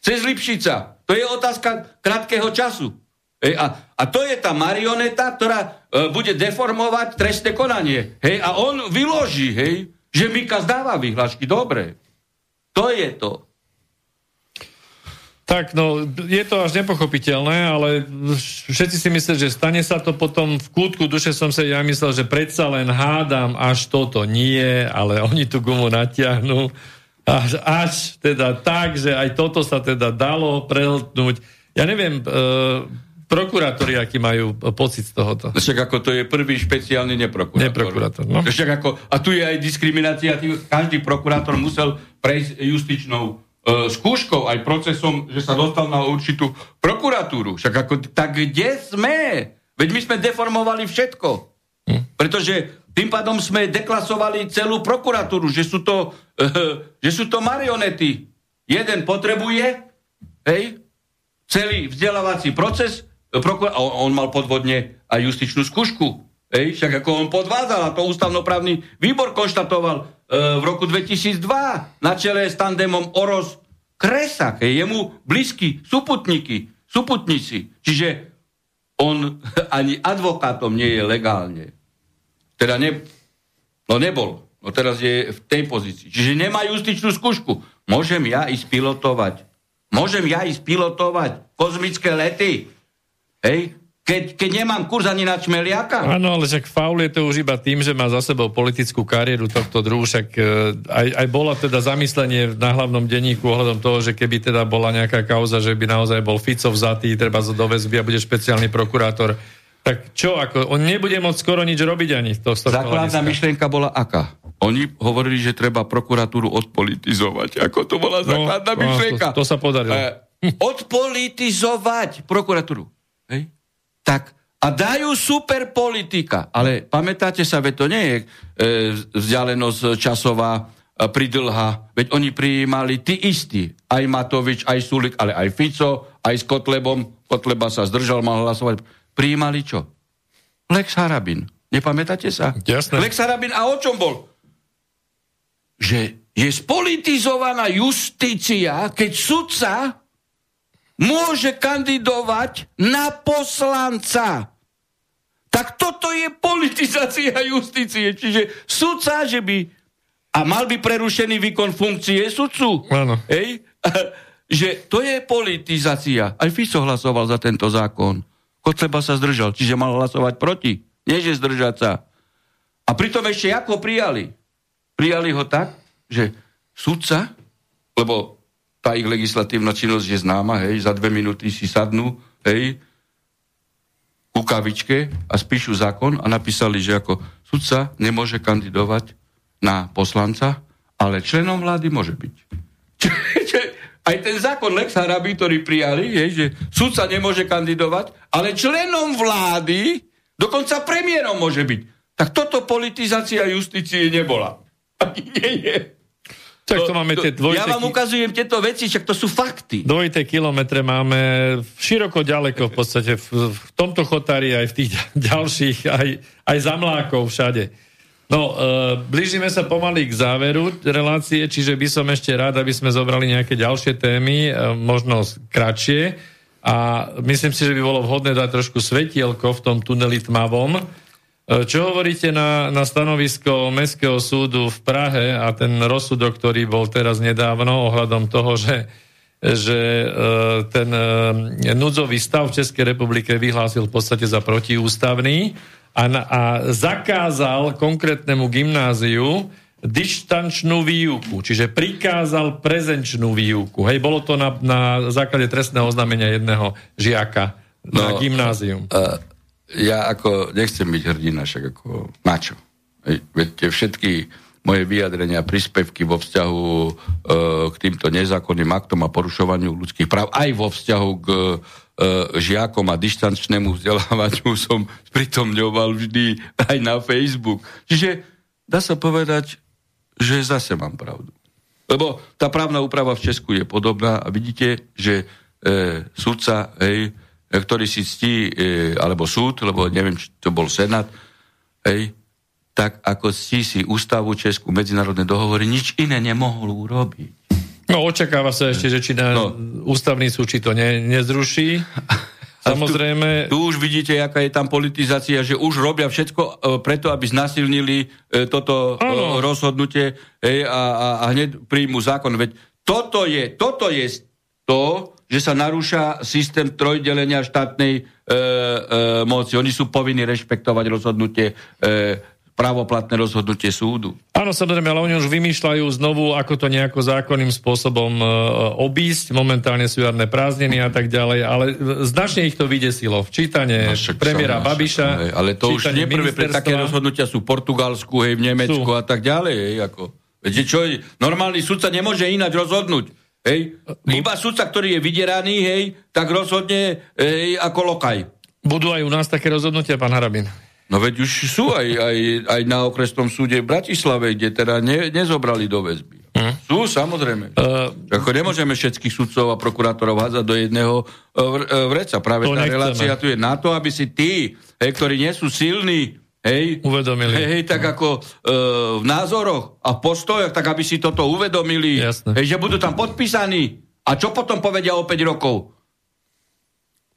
Cez Lipšica. To je otázka krátkeho času. Hej, a, a to je tá marioneta, ktorá e, bude deformovať trestné konanie. Hej, a on vyloží, hej, že Mika zdáva vyhlášky. Dobre. To je to. Tak, no, je to až nepochopiteľné, ale všetci si myslia, že stane sa to potom v kútku duše som sa ja myslel, že predsa len hádam, až toto nie, ale oni tú gumu natiahnu až, až teda tak, že aj toto sa teda dalo prehltnúť. Ja neviem, e, prokurátori, aký majú pocit z tohoto. Však ako to je prvý špeciálny neprokurátor. Neprokurátor, no. Však ako, a tu je aj diskriminácia, každý prokurátor musel prejsť justičnou skúškou, aj procesom, že sa dostal na určitú prokuratúru. Však ako, tak kde sme? Veď my sme deformovali všetko. Hm. Pretože tým pádom sme deklasovali celú prokuratúru, že sú to, e, že sú to marionety. Jeden potrebuje, hej, celý vzdelávací proces, e, on mal podvodne aj justičnú skúšku. Hej, však ako on podvádzal, a to ústavnoprávny výbor konštatoval, E, v roku 2002 na čele s tandemom Oros Kresak, je mu blízky suputníky, suputníci. Čiže on (laughs) ani advokátom nie je legálne. Teda ne, no nebol. No teraz je v tej pozícii. Čiže nemá justičnú skúšku. Môžem ja ísť pilotovať. Môžem ja ísť pilotovať kozmické lety. Hej? Keď, keď nemám kurz ani na čmeliaka? Áno, ale však faul je to už iba tým, že má za sebou politickú kariéru tohto druhu, však e, aj, aj bola teda zamyslenie na hlavnom denníku ohľadom toho, že keby teda bola nejaká kauza, že by naozaj bol Fico vzatý, treba zo do väzby a bude špeciálny prokurátor. Tak čo, ako, on nebude môcť skoro nič robiť ani to, z Základná myšlienka bola aká? Oni hovorili, že treba prokuratúru odpolitizovať. Ako to bola no, základná no, myšlienka? To, to sa podarilo. E, odpolitizovať prokuratúru. Hej? Tak a dajú super politika. Ale pamätáte sa, veď to nie je e, vzdialenosť časová e, pridlha. Veď oni prijímali tí istí. Aj Matovič, aj Sulik, ale aj Fico, aj s Kotlebom. Kotleba sa zdržal, mal hlasovať. Prijímali čo? Lex Harabin. Nepamätáte sa? Jasne. Lex Harabin a o čom bol? Že je spolitizovaná justícia, keď sudca môže kandidovať na poslanca. Tak toto je politizácia justície. Čiže sudca, že by a mal by prerušený výkon funkcie sudcu. Áno. Hej? (laughs) že to je politizácia. Aj Fico hlasoval za tento zákon. Kotleba sa zdržal, čiže mal hlasovať proti. Nie, že zdržať sa. A pritom ešte ako prijali? Prijali ho tak, že sudca, lebo tá ich legislatívna činnosť je známa, hej, za dve minúty si sadnú, hej, ku kavičke a spíšu zákon a napísali, že ako sudca nemôže kandidovať na poslanca, ale členom vlády môže byť. Aj ten zákon Lex Harabi, ktorý prijali, je, že sudca nemôže kandidovať, ale členom vlády, dokonca premiérom môže byť. Tak toto politizácia justície nebola. (laughs) Nie je. Tak to, to máme tie dvojité... Ja vám ukazujem tieto veci, však to sú fakty. Dvojité kilometre máme široko ďaleko v podstate v, v tomto chotári aj v tých (laughs) ďalších, aj, aj za mlákov všade. No, e, blížime sa pomaly k záveru relácie, čiže by som ešte rád, aby sme zobrali nejaké ďalšie témy, e, možno kratšie. A myslím si, že by bolo vhodné dať trošku svetielko v tom tuneli tmavom. E, čo hovoríte na, na stanovisko Mestského súdu v Prahe a ten rozsudok, ktorý bol teraz nedávno ohľadom toho, že, že e, ten e, núdzový stav v Českej republike vyhlásil v podstate za protiústavný a, na, a zakázal konkrétnemu gymnáziu dištančnú výuku, čiže prikázal prezenčnú výuku. Hej, bolo to na, na základe trestného oznámenia jedného žiaka no, na gymnázium. Uh, ja ako nechcem byť hrdina, však ako na čo? Veď všetky moje vyjadrenia, príspevky vo vzťahu uh, k týmto nezákonným aktom a porušovaniu ľudských práv, aj vo vzťahu k E, žiakom a dištančnému vzdelávaniu (laughs) som pritomňoval vždy aj na Facebook. Čiže dá sa povedať, že zase mám pravdu. Lebo tá právna úprava v Česku je podobná a vidíte, že e, sudca, hej, e, ktorý si ctí, e, alebo súd, lebo neviem, či to bol senát, hej, tak ako si si ústavu Česku, medzinárodné dohovory, nič iné nemohol urobiť. No očakáva sa ešte, že či na no. ústavný súd či to ne, nezruší. (laughs) Samozrejme. Tu, tu už vidíte, aká je tam politizácia, že už robia všetko uh, preto, aby znasilnili uh, toto uh, rozhodnutie uh, a, a, a hneď príjmu zákon. Veď toto je, toto je to, že sa narúša systém trojdelenia štátnej e, e, moci. Oni sú povinní rešpektovať rozhodnutie e, pravoplatné rozhodnutie súdu. Áno, samozrejme, ale oni už vymýšľajú znovu, ako to nejako zákonným spôsobom e, obísť. Momentálne sú jarné prázdniny a tak ďalej, ale značne ich to vydesilo. Včítanie no, premiéra Babiša. Hej, ale to už neprvé pre také rozhodnutia sú v Portugalsku, hej, v Nemecku sú. a tak ďalej. Hej, ako. Viete, čo? Normálny sudca nemôže ináč rozhodnúť. Hej? Iba sudca, ktorý je vydieraný, hej, tak rozhodne hej, ako lokaj. Budú aj u nás také rozhodnutia, pán Harabin? No veď už sú aj, aj, aj na okresnom súde v Bratislave, kde teda ne, nezobrali do väzby. Hm? Sú, samozrejme. Uh, Ako nemôžeme všetkých sudcov a prokurátorov hádzať do jedného uh, vreca. Práve tá nechceme. relácia tu je na to, aby si tí, hej, ktorí nie sú silní, hej, uvedomili. Hej, hej tak ako uh, v názoroch a v postojoch, tak aby si toto uvedomili. Jasne. Hej, že budú tam podpísaní. A čo potom povedia o 5 rokov?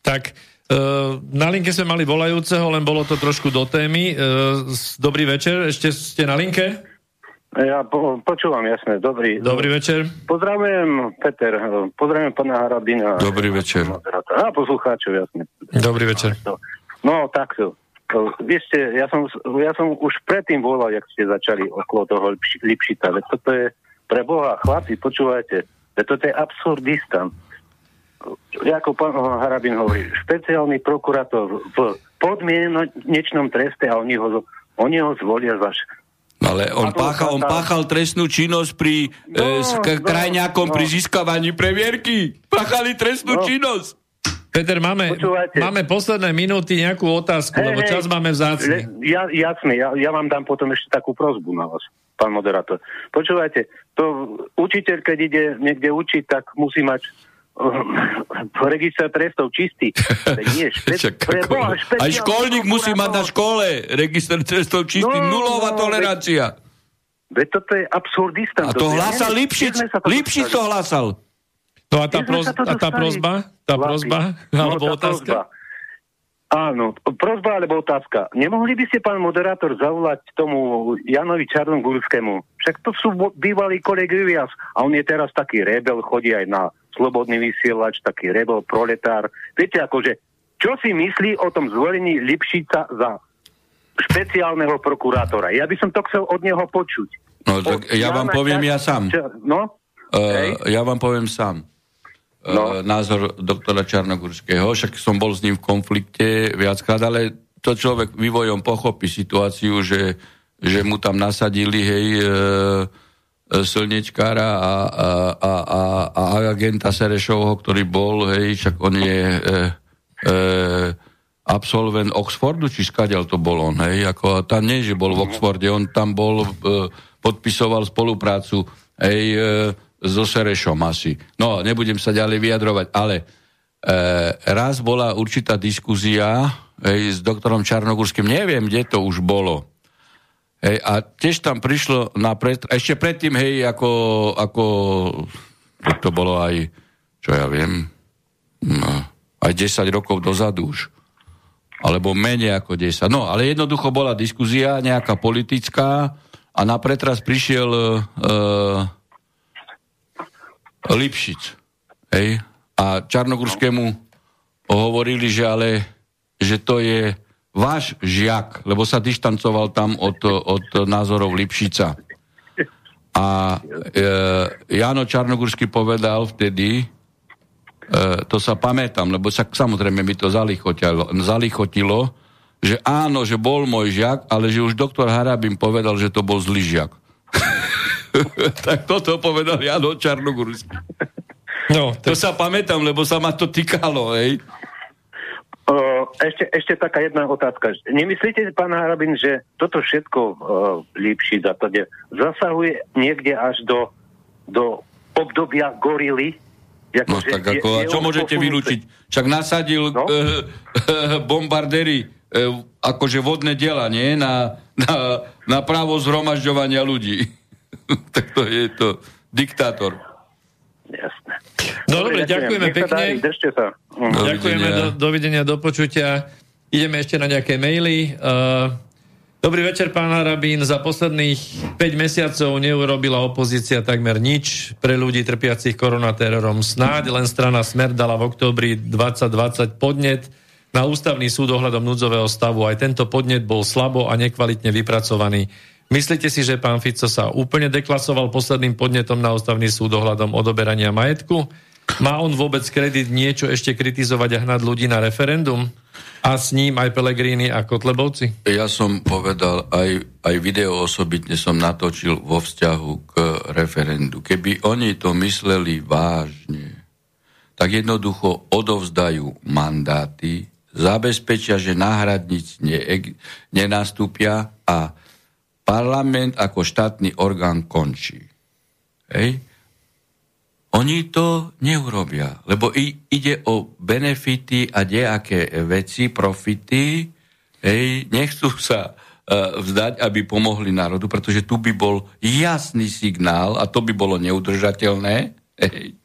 Tak Uh, na linke sme mali volajúceho, len bolo to trošku do témy. Uh, dobrý večer, ešte ste na linke? Ja po, počúvam, jasne, dobrý. Dobrý večer. Pozdravujem, Peter, pozdravujem pana Harabina. Dobrý večer. A poslucháčov, jasne. Dobrý večer. No, takto. Vy ste, ja som, ja som už predtým volal, jak ste začali okolo toho Lipšita. Toto je pre Boha, chlapi, počúvajte, toto je absurdistan ako pán Harabin hovorí, špeciálny prokurátor v podmienečnom treste a oni ho, oni ho zvolia za ale on páchal, on páchal trestnú činnosť pri no, e, no, krajňákom no. pri získavaní previerky. Páchali trestnú no. činnosť. Peter, máme, máme posledné minúty nejakú otázku, hey, lebo čas máme vzácný. Ja, jasne, ja, ja vám dám potom ešte takú prozbu na vás, pán moderátor. Počúvajte, to učiteľ, keď ide niekde učiť, tak musí mať uh, (clears throat) register trestov čistý. (laughs) Nie, špe- boha, Aj školník musí mať na škole register trestov čistý. No, Nulová no, tolerancia. Veď toto je absurdista. A to hlásal Lipšic. Lipšic to hlásal. No a tá, proz, a tá prozba? Tá prozba? Alebo no, otázka? Prozba. Áno, prozba alebo otázka. Nemohli by ste, pán moderátor, zavolať tomu Janovi Čarnogurskému? Však to sú bývalí kolegovia a on je teraz taký rebel, chodí aj na slobodný vysielač, taký rebel, proletár. Viete, akože, čo si myslí o tom zvolení Lipšica za špeciálneho prokurátora? Ja by som to chcel od neho počuť. No, tak ja vám poviem ja sám. No? Uh, ja vám poviem sám no. E, názor doktora Čarnogurského, však som bol s ním v konflikte viackrát, ale to človek vývojom pochopí situáciu, že, že mu tam nasadili, hej, e slnečkára a, a, a, a, a agenta Serešovho, ktorý bol, hej, však on je e, e, absolvent Oxfordu, či skadiaľ to bol on, hej, ako tam nie, že bol v Oxforde, on tam bol, e, podpisoval spoluprácu, hej, e, so Serešom asi. No, nebudem sa ďalej vyjadrovať, ale e, raz bola určitá diskuzia hej, s doktorom Čarnogurským, neviem, kde to už bolo. Hej, a tiež tam prišlo na pred, ešte predtým, hej, ako, ako to bolo aj, čo ja viem, no, aj 10 rokov dozadu už. Alebo menej ako 10. No, ale jednoducho bola diskuzia nejaká politická a na pretras prišiel e, Lipšic. Hej? A Čarnogurskému hovorili, že ale že to je váš žiak, lebo sa dištancoval tam od, od názorov Lipšica. A e, Jano Čarnogurský povedal vtedy, e, to sa pamätám, lebo sa, samozrejme mi to zalichotilo, zalichotilo, že áno, že bol môj žiak, ale že už doktor Harabin povedal, že to bol zlý žiak. (laughs) tak toto povedal Jano Čarnogurský. No, to sa pamätám, lebo sa ma to týkalo, hej. Ešte, ešte taká jedna otázka. Nemyslíte, pán Harabin, že toto všetko uh, lípši za to, zasahuje niekde až do, do obdobia gorily? Ako, no tak ako, je, a čo môžete vylúčiť? Však nasadil no? uh, uh, bombardéry uh, akože vodné diela, nie? Na, na, na právo zhromažďovania ľudí. (laughs) tak to je to diktátor. Jasné. No dobre, ďakujeme pekne. Držte sa. Uh. Ďakujeme, do, dovidenia, do počutia. Ideme ešte na nejaké maily. Uh, dobrý večer, pán Arabín. Za posledných 5 mesiacov neurobila opozícia takmer nič pre ľudí trpiacich koronaterorom. Snáď len strana Smer dala v októbri 2020 podnet na ústavný súd ohľadom núdzového stavu. Aj tento podnet bol slabo a nekvalitne vypracovaný. Myslíte si, že pán Fico sa úplne deklasoval posledným podnetom na ústavný súd ohľadom odoberania majetku? Má on vôbec kredit niečo ešte kritizovať a hnať ľudí na referendum? A s ním aj Pelegrini a Kotlebovci? Ja som povedal, aj, aj video osobitne som natočil vo vzťahu k referendu. Keby oni to mysleli vážne, tak jednoducho odovzdajú mandáty, zabezpečia, že náhradníci ne, nenastúpia a parlament ako štátny orgán končí. Hej? Oni to neurobia, lebo ide o benefity a nejaké veci, profity, hej, nechcú sa uh, vzdať, aby pomohli národu, pretože tu by bol jasný signál a to by bolo neudržateľné. Hej.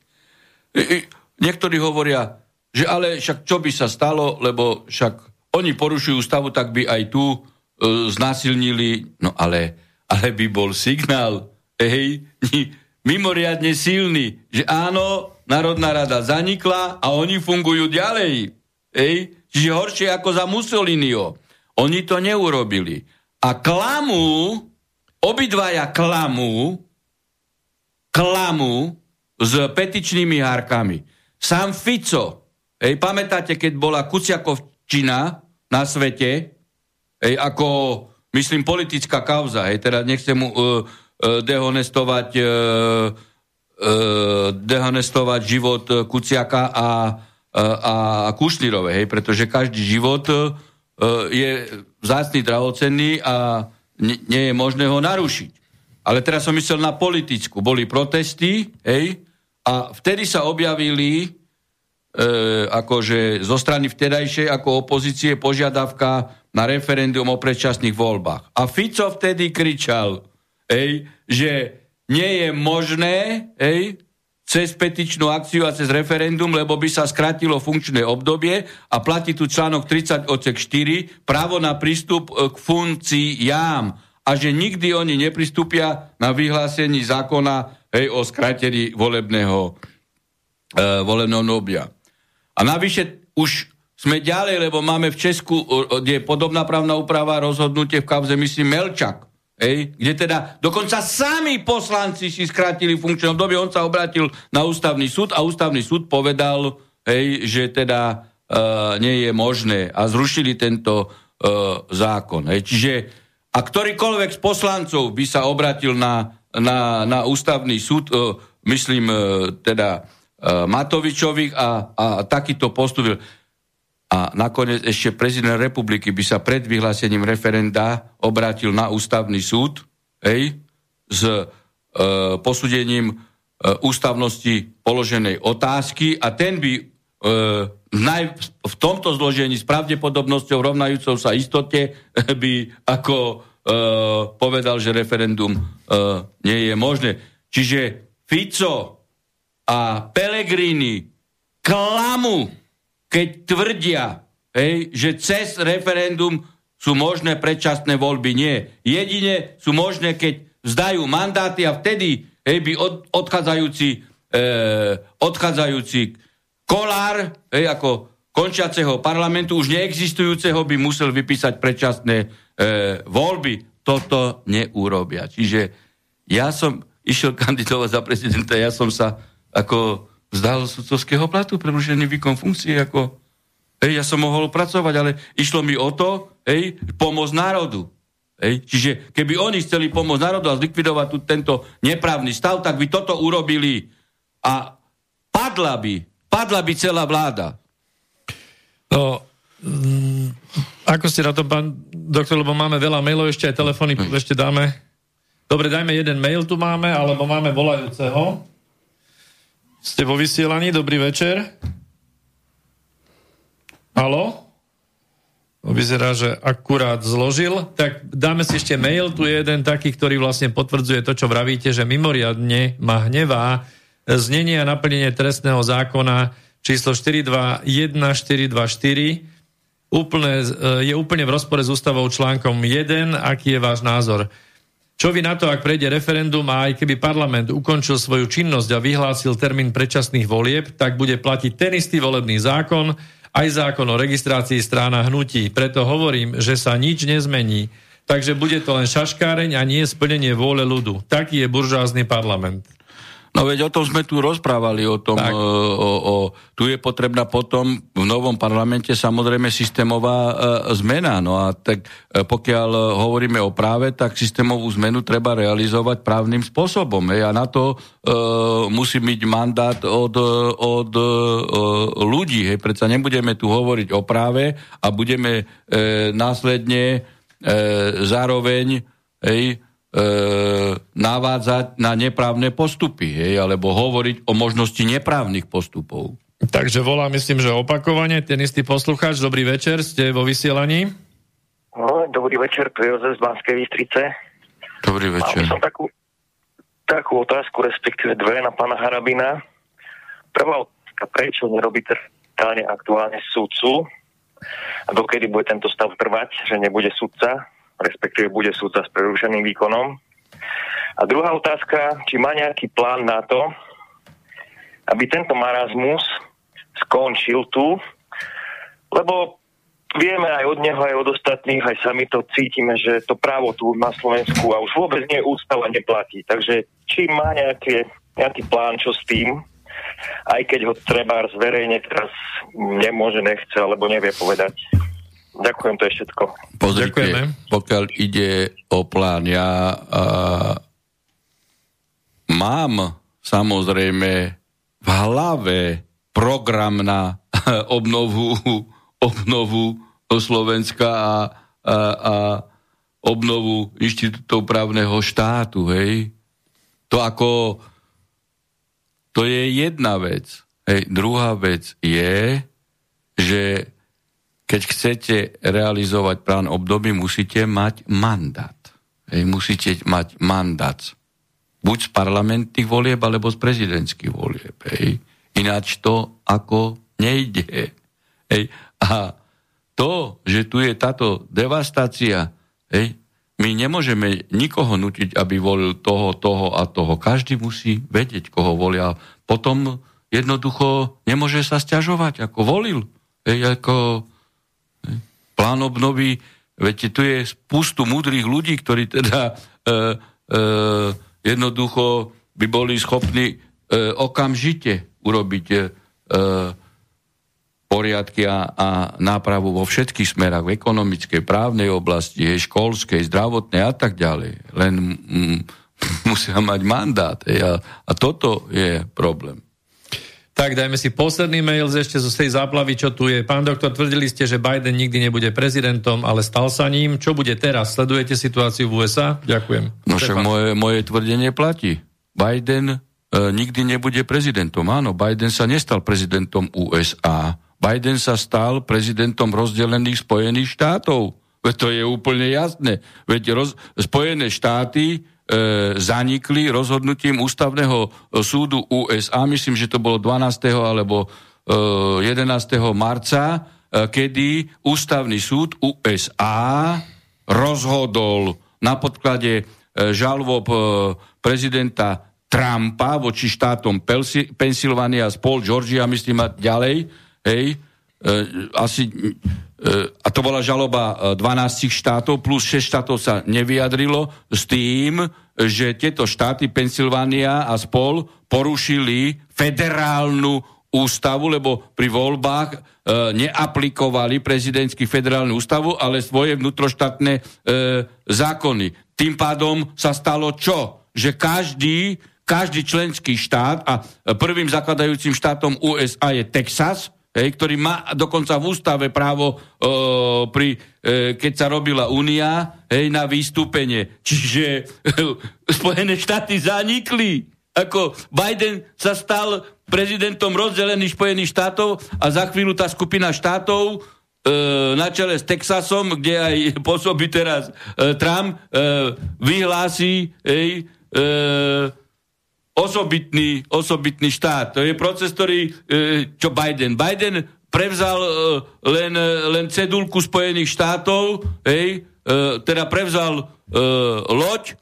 Niektorí hovoria, že ale však čo by sa stalo, lebo však oni porušujú stavu, tak by aj tu E, znásilnili, no ale, ale by bol signál, hej, mimoriadne silný, že áno, Národná rada zanikla a oni fungujú ďalej. Hej? Čiže horšie ako za Mussolinio. Oni to neurobili. A klamu, obidvaja klamu, klamu s petičnými hárkami. Sam Fico, hej, pamätáte, keď bola Kuciakovčina na svete, Ej, ako, myslím, politická kauza, hej, teda nechcem mu uh, uh, dehonestovať, uh, uh, dehonestovať život Kuciaka a, a Kušnirové, hej, pretože každý život uh, je vzácný, drahocenný a nie je možné ho narušiť. Ale teraz som myslel na politickú. Boli protesty, hej, a vtedy sa objavili e, akože zo strany vtedajšej ako opozície požiadavka na referendum o predčasných voľbách. A Fico vtedy kričal, hej, že nie je možné hej, cez petičnú akciu a cez referendum, lebo by sa skratilo funkčné obdobie a platí tu článok 30 odsek 4, právo na prístup e, k funkciám a že nikdy oni nepristúpia na vyhlásení zákona hej, o skratení volebného, e, volebného obdobia. A navyše už sme ďalej, lebo máme v Česku, kde je podobná právna úprava, rozhodnutie v kauze, myslím, Melčak, hej, kde teda dokonca sami poslanci si skrátili funkčné obdobie, on sa obratil na ústavný súd a ústavný súd povedal, hej, že teda e, nie je možné a zrušili tento e, zákon. Hej. Čiže a ktorýkoľvek z poslancov by sa obratil na, na, na ústavný súd, uh, myslím uh, teda uh, Matovičových a, a takýto postupil. A nakoniec ešte prezident republiky by sa pred vyhlásením referenda obrátil na ústavný súd hej, s uh, posúdením uh, ústavnosti položenej otázky a ten by uh, naj, v tomto zložení s pravdepodobnosťou rovnajúcou sa istote (laughs) by ako uh, povedal, že referendum uh, nie je možné. Čiže Fico a Pellegrini klamu, keď tvrdia, hej, že cez referendum sú možné predčasné voľby. Nie. Jedine sú možné, keď vzdajú mandáty a vtedy hej, by od, odchádzajúci, eh, odchádzajúci Kolár, hej, ako končiaceho parlamentu, už neexistujúceho, by musel vypísať predčasné e, voľby. Toto neurobia. Čiže ja som išiel kandidovať za prezidenta, ja som sa ako vzdal sudcovského platu pre výkon funkcie, ako hej, ja som mohol pracovať, ale išlo mi o to, hej, pomôcť národu. Hej. Čiže keby oni chceli pomôcť národu a zlikvidovať tu tento neprávny stav, tak by toto urobili a padla by padla by celá vláda. No, mm, ako ste na to, pán doktor, lebo máme veľa mailov, ešte aj telefóny, hm. ešte dáme. Dobre, dajme jeden mail tu máme, alebo máme volajúceho. Ste vo vysielaní, dobrý večer. Halo? Vyzerá, že akurát zložil. Tak dáme si ešte mail, tu je jeden taký, ktorý vlastne potvrdzuje to, čo vravíte, že mimoriadne ma hnevá, znenie a naplnenie trestného zákona číslo 421424 úplne, je úplne v rozpore s ústavou článkom 1. Aký je váš názor? Čo vy na to, ak prejde referendum a aj keby parlament ukončil svoju činnosť a vyhlásil termín predčasných volieb, tak bude platiť ten istý volebný zákon, aj zákon o registrácii strán a hnutí. Preto hovorím, že sa nič nezmení. Takže bude to len šaškáreň a nie splnenie vôle ľudu. Taký je buržázny parlament. No veď o tom sme tu rozprávali, o tom, o, o, o, tu je potrebná potom v novom parlamente samozrejme systémová e, zmena. No a tak e, pokiaľ hovoríme o práve, tak systémovú zmenu treba realizovať právnym spôsobom. Hej, a na to e, musí byť mandát od, od e, ľudí. Hej, predsa nebudeme tu hovoriť o práve a budeme e, následne e, zároveň hej, e, navádzať na neprávne postupy, hej, alebo hovoriť o možnosti neprávnych postupov. Takže volá, myslím, že opakovane, ten istý poslucháč, dobrý večer, ste vo vysielaní. No, dobrý večer, tu je Jozef z Banskej Bystrice. Dobrý večer. Mám som takú, takú otázku, respektíve dve na pána Harabina. Prvá otázka, prečo nerobíte aktuálne súdcu a dokedy bude tento stav trvať, že nebude súdca respektíve bude súdca s prerušeným výkonom. A druhá otázka, či má nejaký plán na to, aby tento marazmus skončil tu, lebo vieme aj od neho, aj od ostatných, aj sami to cítime, že to právo tu na Slovensku a už vôbec nie ústava neplatí. Takže či má nejaký, nejaký plán, čo s tým, aj keď ho treba zverejne teraz nemôže, nechce, alebo nevie povedať. Ďakujem, to je všetko. Pozrite, Ďakujeme. pokiaľ ide o plán, ja uh, mám samozrejme v hlave program na (laughs) obnovu, obnovu Slovenska a, a, a obnovu inštitútov právneho štátu, hej. To ako, to je jedna vec. Hej. Druhá vec je, že keď chcete realizovať plán období, musíte mať mandát. Hej. Musíte mať mandát. Buď z parlamentných volieb, alebo z prezidentských volieb. Hej. Ináč to ako nejde. Hej. A to, že tu je táto devastácia, hej, my nemôžeme nikoho nutiť, aby volil toho, toho a toho. Každý musí vedieť, koho volia. Potom jednoducho nemôže sa stiažovať, ako volil. Hej, ako plán obnovy, viete, tu je spustu múdrych ľudí, ktorí teda e, e, jednoducho by boli schopní e, okamžite urobiť e, poriadky a, a nápravu vo všetkých smerách, v ekonomickej, právnej oblasti, školskej, zdravotnej a tak ďalej. Len mm, (laughs) musia mať mandát. A, a toto je problém. Tak, dajme si posledný mail ešte zo tej záplavy, čo tu je. Pán doktor, tvrdili ste, že Biden nikdy nebude prezidentom, ale stal sa ním. Čo bude teraz? Sledujete situáciu v USA? Ďakujem. No však moje, moje tvrdenie platí. Biden e, nikdy nebude prezidentom. Áno, Biden sa nestal prezidentom USA Biden sa stal prezidentom rozdelených Spojených štátov. Veď to je úplne jasné. Veď roz, Spojené štáty zanikli rozhodnutím ústavného e, súdu USA, myslím, že to bolo 12. alebo e, 11. marca, e, kedy ústavný súd USA rozhodol na podklade e, žalob e, prezidenta Trumpa voči štátom Pensylvánia, spol Georgia, myslím a ďalej, hej, e, asi, e, a to bola žaloba 12 e, štátov, plus 6 štátov sa nevyjadrilo s tým, že tieto štáty, Pensylvánia a spol, porušili federálnu ústavu, lebo pri voľbách e, neaplikovali prezidentský federálnu ústavu, ale svoje vnútroštátne e, zákony. Tým pádom sa stalo čo? Že každý, každý členský štát a prvým zakladajúcim štátom USA je Texas, hej, ktorý má dokonca v ústave právo, e, pri, e, keď sa robila únia, hej, na vystúpenie. Čiže e, Spojené štáty zanikli. Ako Biden sa stal prezidentom rozdelených Spojených štátov a za chvíľu tá skupina štátov e, na čele s Texasom, kde aj (laughs) pôsobí teraz e, Trump, e, vyhlási hej, e, osobitný, osobitný štát. To je proces, ktorý, e, čo Biden. Biden prevzal e, len, len cedulku Spojených štátov, hej, e, teda prevzal loď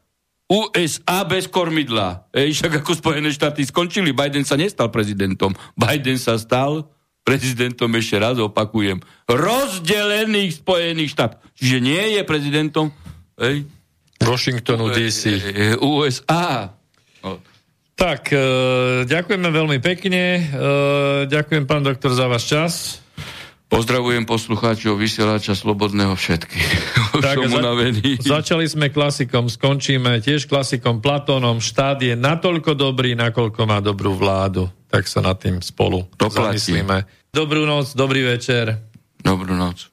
USA bez kormidla. Ej, však ako Spojené štáty skončili, Biden sa nestal prezidentom. Biden sa stal prezidentom, ešte raz opakujem, rozdelených Spojených štát. Čiže nie je prezidentom ej, Washingtonu DC. USA. No. Tak, e, ďakujeme veľmi pekne. E, ďakujem, pán doktor, za váš čas. Pozdravujem poslucháčov vysielača Slobodného všetky. (laughs) tak, som za, začali sme klasikom, skončíme tiež klasikom Platónom. Štát je natoľko dobrý, nakoľko má dobrú vládu. Tak sa nad tým spolu to zamyslíme. Dobrú noc, dobrý večer. Dobrú noc.